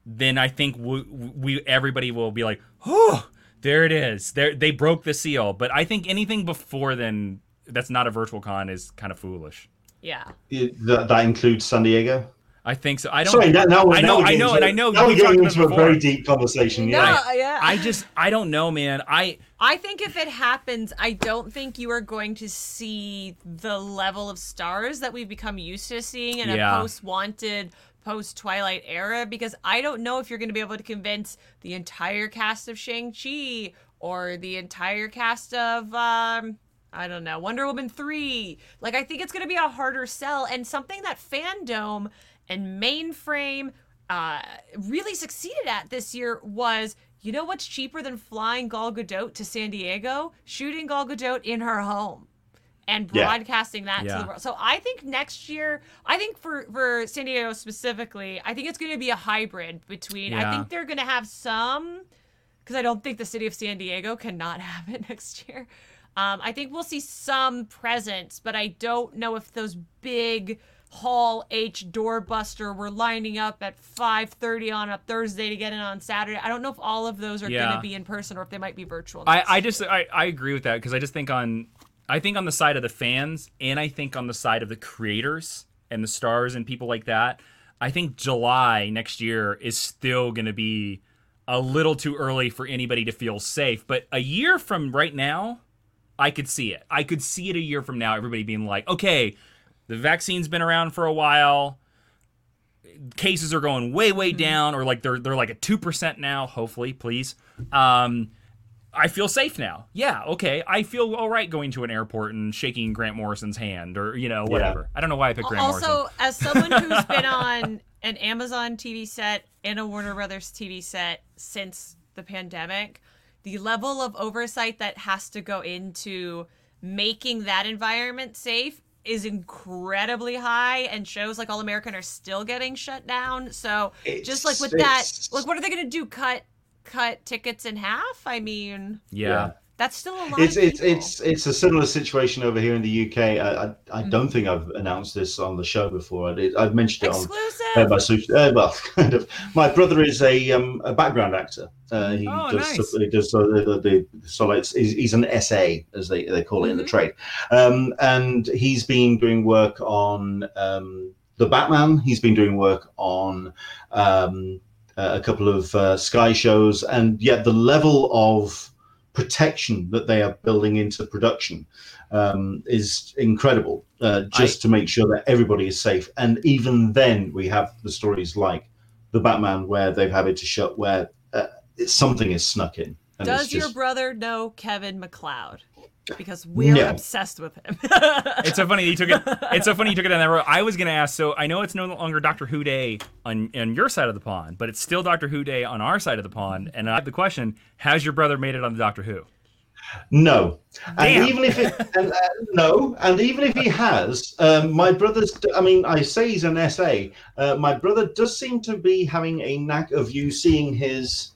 C: Then I think we, we everybody will be like, oh, there it is. There they broke the seal. But I think anything before then that's not a virtual con is kind of foolish.
B: Yeah.
A: It- that, that includes San Diego.
C: I think so. I don't.
A: Sorry, now, now we're,
C: I
A: now
C: know,
A: we're
C: I
A: getting
C: know,
A: into-
C: and I know
A: Now
C: we
A: we're getting into a very deep conversation.
B: Yeah, No,
A: Yeah.
B: yeah.
C: I just I don't know, man. I
B: I think if it happens, I don't think you are going to see the level of stars that we've become used to seeing in
C: Yeah.
B: a post wanted, post Twilight era, because I don't know if you're going to be able to convince the entire cast of Shang-Chi or the entire cast of, um, I don't know, Wonder Woman 3. Like, I think it's going to be a harder sell and something that Fandom and Mainframe uh, really succeeded at this year was you know what's cheaper than flying Gal Gadot to San Diego? Shooting Gal Gadot in her home and
A: Yeah.
B: broadcasting that to the world. So I think next year, I think for for San Diego specifically, I think it's going to be a hybrid between. I think they're going to have some because I don't think the city of San Diego cannot have it next year. Um, I think we'll see some presence, but I don't know if those big Hall H doorbuster We're lining up at 5:30 on a Thursday to get in on Saturday. I don't know if all of those are going to be in person or if they might be virtual.
C: I, I just I, I agree with that because I just think on I think on the side of the fans and I think on the side of the creators and the stars and people like that, I think July next year is still going to be a little too early for anybody to feel safe. But a year from right now, I could see it. I could see it a year from now. Everybody being like, okay, the vaccine's been around for a while. Cases are going way, way down, or like they're they're like at two percent now. Hopefully, please. Um, I feel safe now. Yeah, okay. I feel all right going to an airport and shaking Grant Morrison's hand or, you know, whatever. I don't know why I picked Grant
B: also
C: Morrison.
B: Also, as someone who's been on an Amazon TV set and a Warner Brothers TV set since the pandemic, the level of oversight that has to go into making that environment safe is incredibly high and shows like all american are still getting shut down. So
A: It's-
B: just like with that like what are they going to do? Cut cut tickets in half? I mean
C: Yeah.
B: That's still a lot
A: It's
B: of
A: it's it's it's a similar situation over here in the UK. I I, I
B: Mm-hmm.
A: don't think I've announced this on the show before. I, I've mentioned it on
B: exclusive
A: uh, by social, uh, well, kind of. My brother is a um, a background actor. Uh, he
C: Oh,
A: does
C: nice.
A: he does uh, the, the, so it's, he's, he's an SA as they, they call it in the
B: Mhm.
A: trade, um, and he's been doing work on um, the Batman. He's been doing work on um, a couple of uh, Sky shows, and yet the level of protection that they are building into production um, is incredible. Uh, just to make sure that everybody is safe, and even then, we have the stories like the Batman where they've had it to shut, where uh, something is snuck in.
B: Does
A: it's
B: your brother know kevin mcleod because we're
A: No.
B: obsessed with him
C: It's so funny you took it. It's so funny you took it down that road. I was gonna ask. So I know it's no longer Doctor Who Day on on your side of the pond, but it's still Doctor Who Day on our side of the pond. And I have the question: Has your brother made it on the Doctor Who?
A: No, and even if it and, uh, no, and even if he has, um, my brother's. I mean, I say he's an SA. Uh, my brother does seem to be having a knack of you seeing his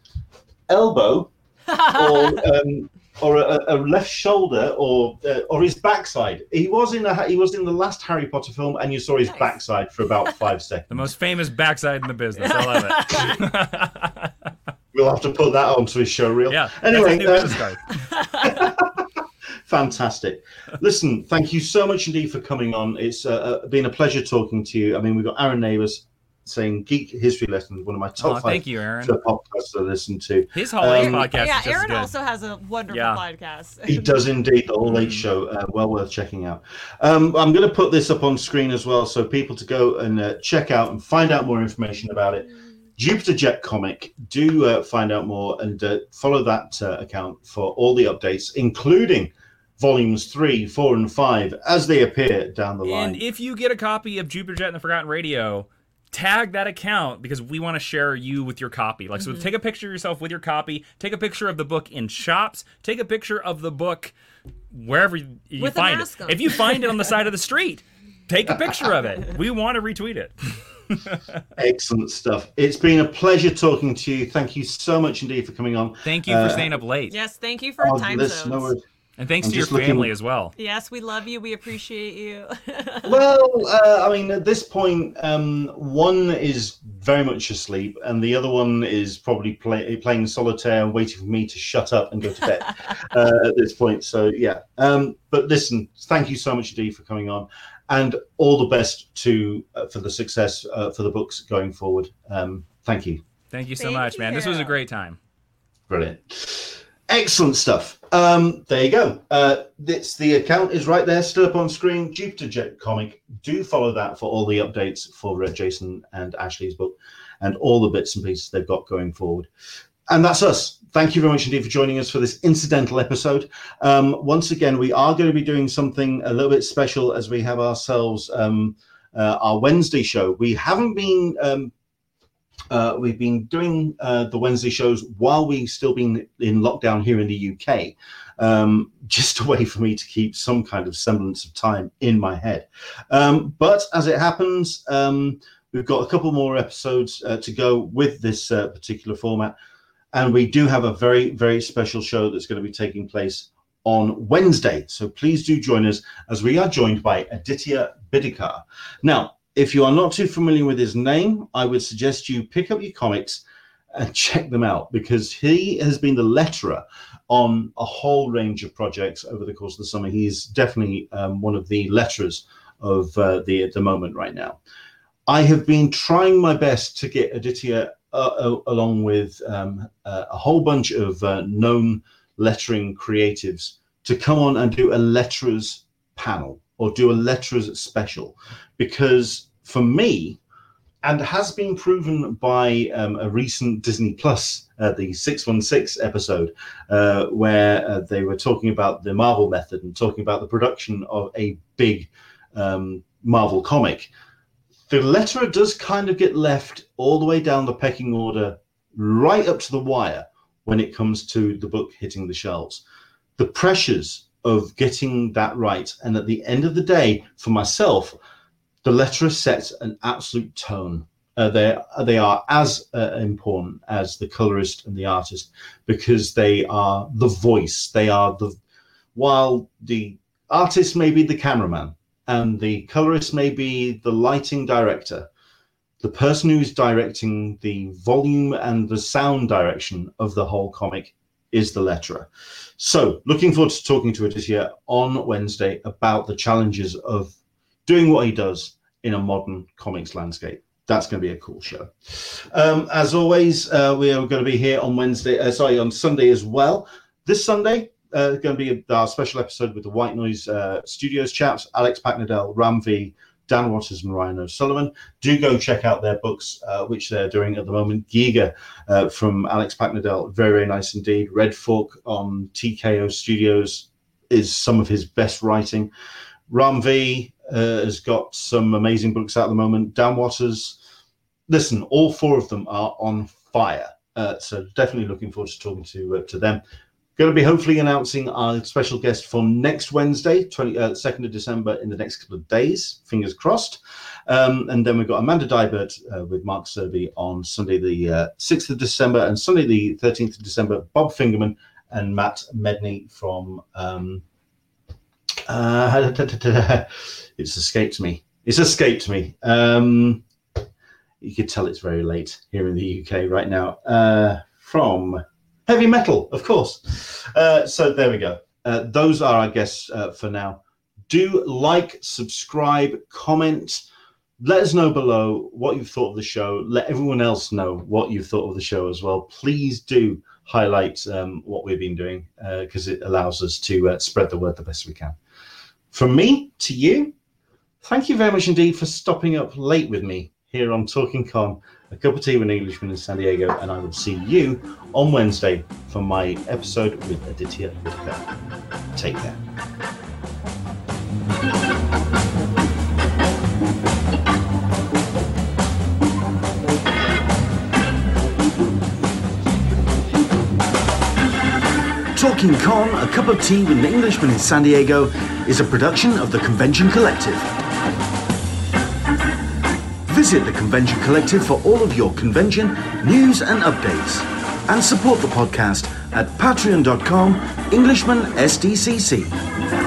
A: elbow or um, or a, a left shoulder or uh, or his backside. He was in a he was in the last Harry Potter film, and you saw his
B: Nice.
A: backside for about five seconds.
C: The most famous backside in the business. I love it.
A: We'll have to put that onto his show reel.
C: yeah.
A: Anyway,
C: that's his new
A: uh. Fantastic. Listen, thank you so much indeed for coming on. It's uh, uh, been a pleasure talking to you. I mean, we've got Aaron Neighbours saying Geek History Lessons, one of my top
C: Oh,
A: five
C: thank you, Aaron.
A: podcasts to listen to.
C: His holidays
A: Um,
C: podcast
B: yeah
C: is
B: aaron
C: good.
B: also has a wonderful
C: Yeah.
B: podcast
A: He does indeed, the All Late
C: Mm.
A: Show. Uh, well worth checking out. Um, I'm going to put this up on screen as well so people to go and uh, check out and find out more information about it. Jupiter Jet Comic. Do uh, find out more and uh, follow that uh, account for all the updates, including volumes three, four, and five as they appear down the line.
C: And if you get a copy of Jupiter Jet and the Forgotten Radio, tag that account because we want to share you with your copy. Like, so take a picture of yourself with your copy, take a picture of the book in shops, take a picture of the book wherever you, you
B: With
C: find it.
B: on.
C: If you find it on the side of the street, take a picture of it. We want to retweet it.
A: Excellent stuff. It's been a pleasure talking to you. Thank you so much indeed for coming on.
C: Thank you for
A: Uh,
C: staying up late.
B: yes thank you for time
A: listen, no
B: zones
A: worries.
C: And thanks
A: I'm
C: to your
A: just looking-
C: family as well.
B: yes we love you we appreciate you
A: well, uh, I mean, at this point, um, one is very much asleep, and the other one is probably play, playing solitaire and waiting for me to shut up and go to bed uh, at this point. So, yeah. Um, but listen, thank you so much Dee, for coming on, and all the best to uh, for the success uh, for the books going forward. Um, thank you.
C: Thank you so
B: Thank
C: much, man. This was a great time.
A: Brilliant. Excellent stuff. Um, there you go. Uh, it's the account is right there, still up on screen. Jupiter Jet Comic. Do follow that for all the updates for uh, Jason and Ashley's book, and all the bits and pieces they've got going forward. And that's us. Thank you very much indeed for joining us for this incidental episode. Um, once again, we are going to be doing something a little bit special as we have ourselves um, uh, our Wednesday show. We haven't been um, uh, we've been doing uh, the Wednesday shows while we've still been in lockdown here in the UK, um, just a way for me to keep some kind of semblance of time in my head. Um, but as it happens, um, we've got a couple more episodes uh, to go with this uh, particular format. And we do have a very, very special show that's going to be taking place on Wednesday. So please do join us as we are joined by Aditya Bidikar. Now, if you are not too familiar with his name, I would suggest you pick up your comics and check them out because he has been the letterer on a whole range of projects over the course of the summer. He's definitely um, one of the letterers of uh, the the moment right now. I have been trying my best to get Aditya uh, uh, along with um, uh, a whole bunch of uh, known lettering creatives to come on and do a letterers panel or do a letterers special because for me and has been proven by um, a recent disney plus uh, the 616 episode uh, where uh, they were talking about the marvel method and talking about the production of a big um, marvel comic the letterer does kind of get left all the way down the pecking order, right up to the wire when it comes to the book hitting the shelves. The pressures of getting that right, and at the end of the day, for myself, the letterer sets an absolute tone. Uh, they they are as uh, important as the colorist and the artist because they are the voice. They are the while the artist may be the cameraman and the colorist may be the lighting director. The person who's directing the volume and the sound direction of the whole comic is the letterer. So, looking forward to talking to Aditya on Wednesday about the challenges of doing what he does in a modern comics landscape. That's going to be a cool show. Um, as always, uh, we are going to be here on Wednesday, uh, sorry, on Sunday as well. This Sunday, uh, going to be our special episode with the White Noise uh, Studios chaps, Alex Paknadel, Ram V, Dan Waters, and Ryan O'Sullivan. Do go check out their books, uh, which they're doing at the moment. Giga uh, from Alex Paknadel, very, very nice indeed. Red Fork on TKO Studios is some of his best writing. Ram V uh, has got some amazing books out at the moment. Dan Waters, listen, all four of them are on fire. Uh, so definitely looking forward to talking to uh, to them. Going to be hopefully announcing our special guest for next Wednesday, 20, uh, 2nd of December, in the next couple of days. Fingers crossed. Um, and then we've got Amanda Deibert uh, with Mark Serby on Sunday, the uh, 6th of December, and Sunday, the 13th of December, Bob Fingerman and Matt Medney from. Um, uh, it's escaped me. It's escaped me. Um, you could tell it's very late here in the UK right now. Uh, from heavy metal, of course. Uh, so there we go. Uh, those are our guests uh, for now. Do like, subscribe, comment. Let us know below what you've thought of the show. Let everyone else know what you've thought of the show as well. Please do highlight um, what we've been doing because uh, it allows us to uh, spread the word the best we can. From me to you, thank you very much indeed for stopping up late with me here on Talking Con a cup of tea with an Englishman in San Diego, and I will see you on Wednesday for my episode with Aditya Bidikar. Take care.
D: Talking Con, a cup of tea with an Englishman in San Diego, is a production of the Convention Collective. Visit the Convention Collective for all of your convention news and updates. And support the podcast at patreon.com Englishman SDCC.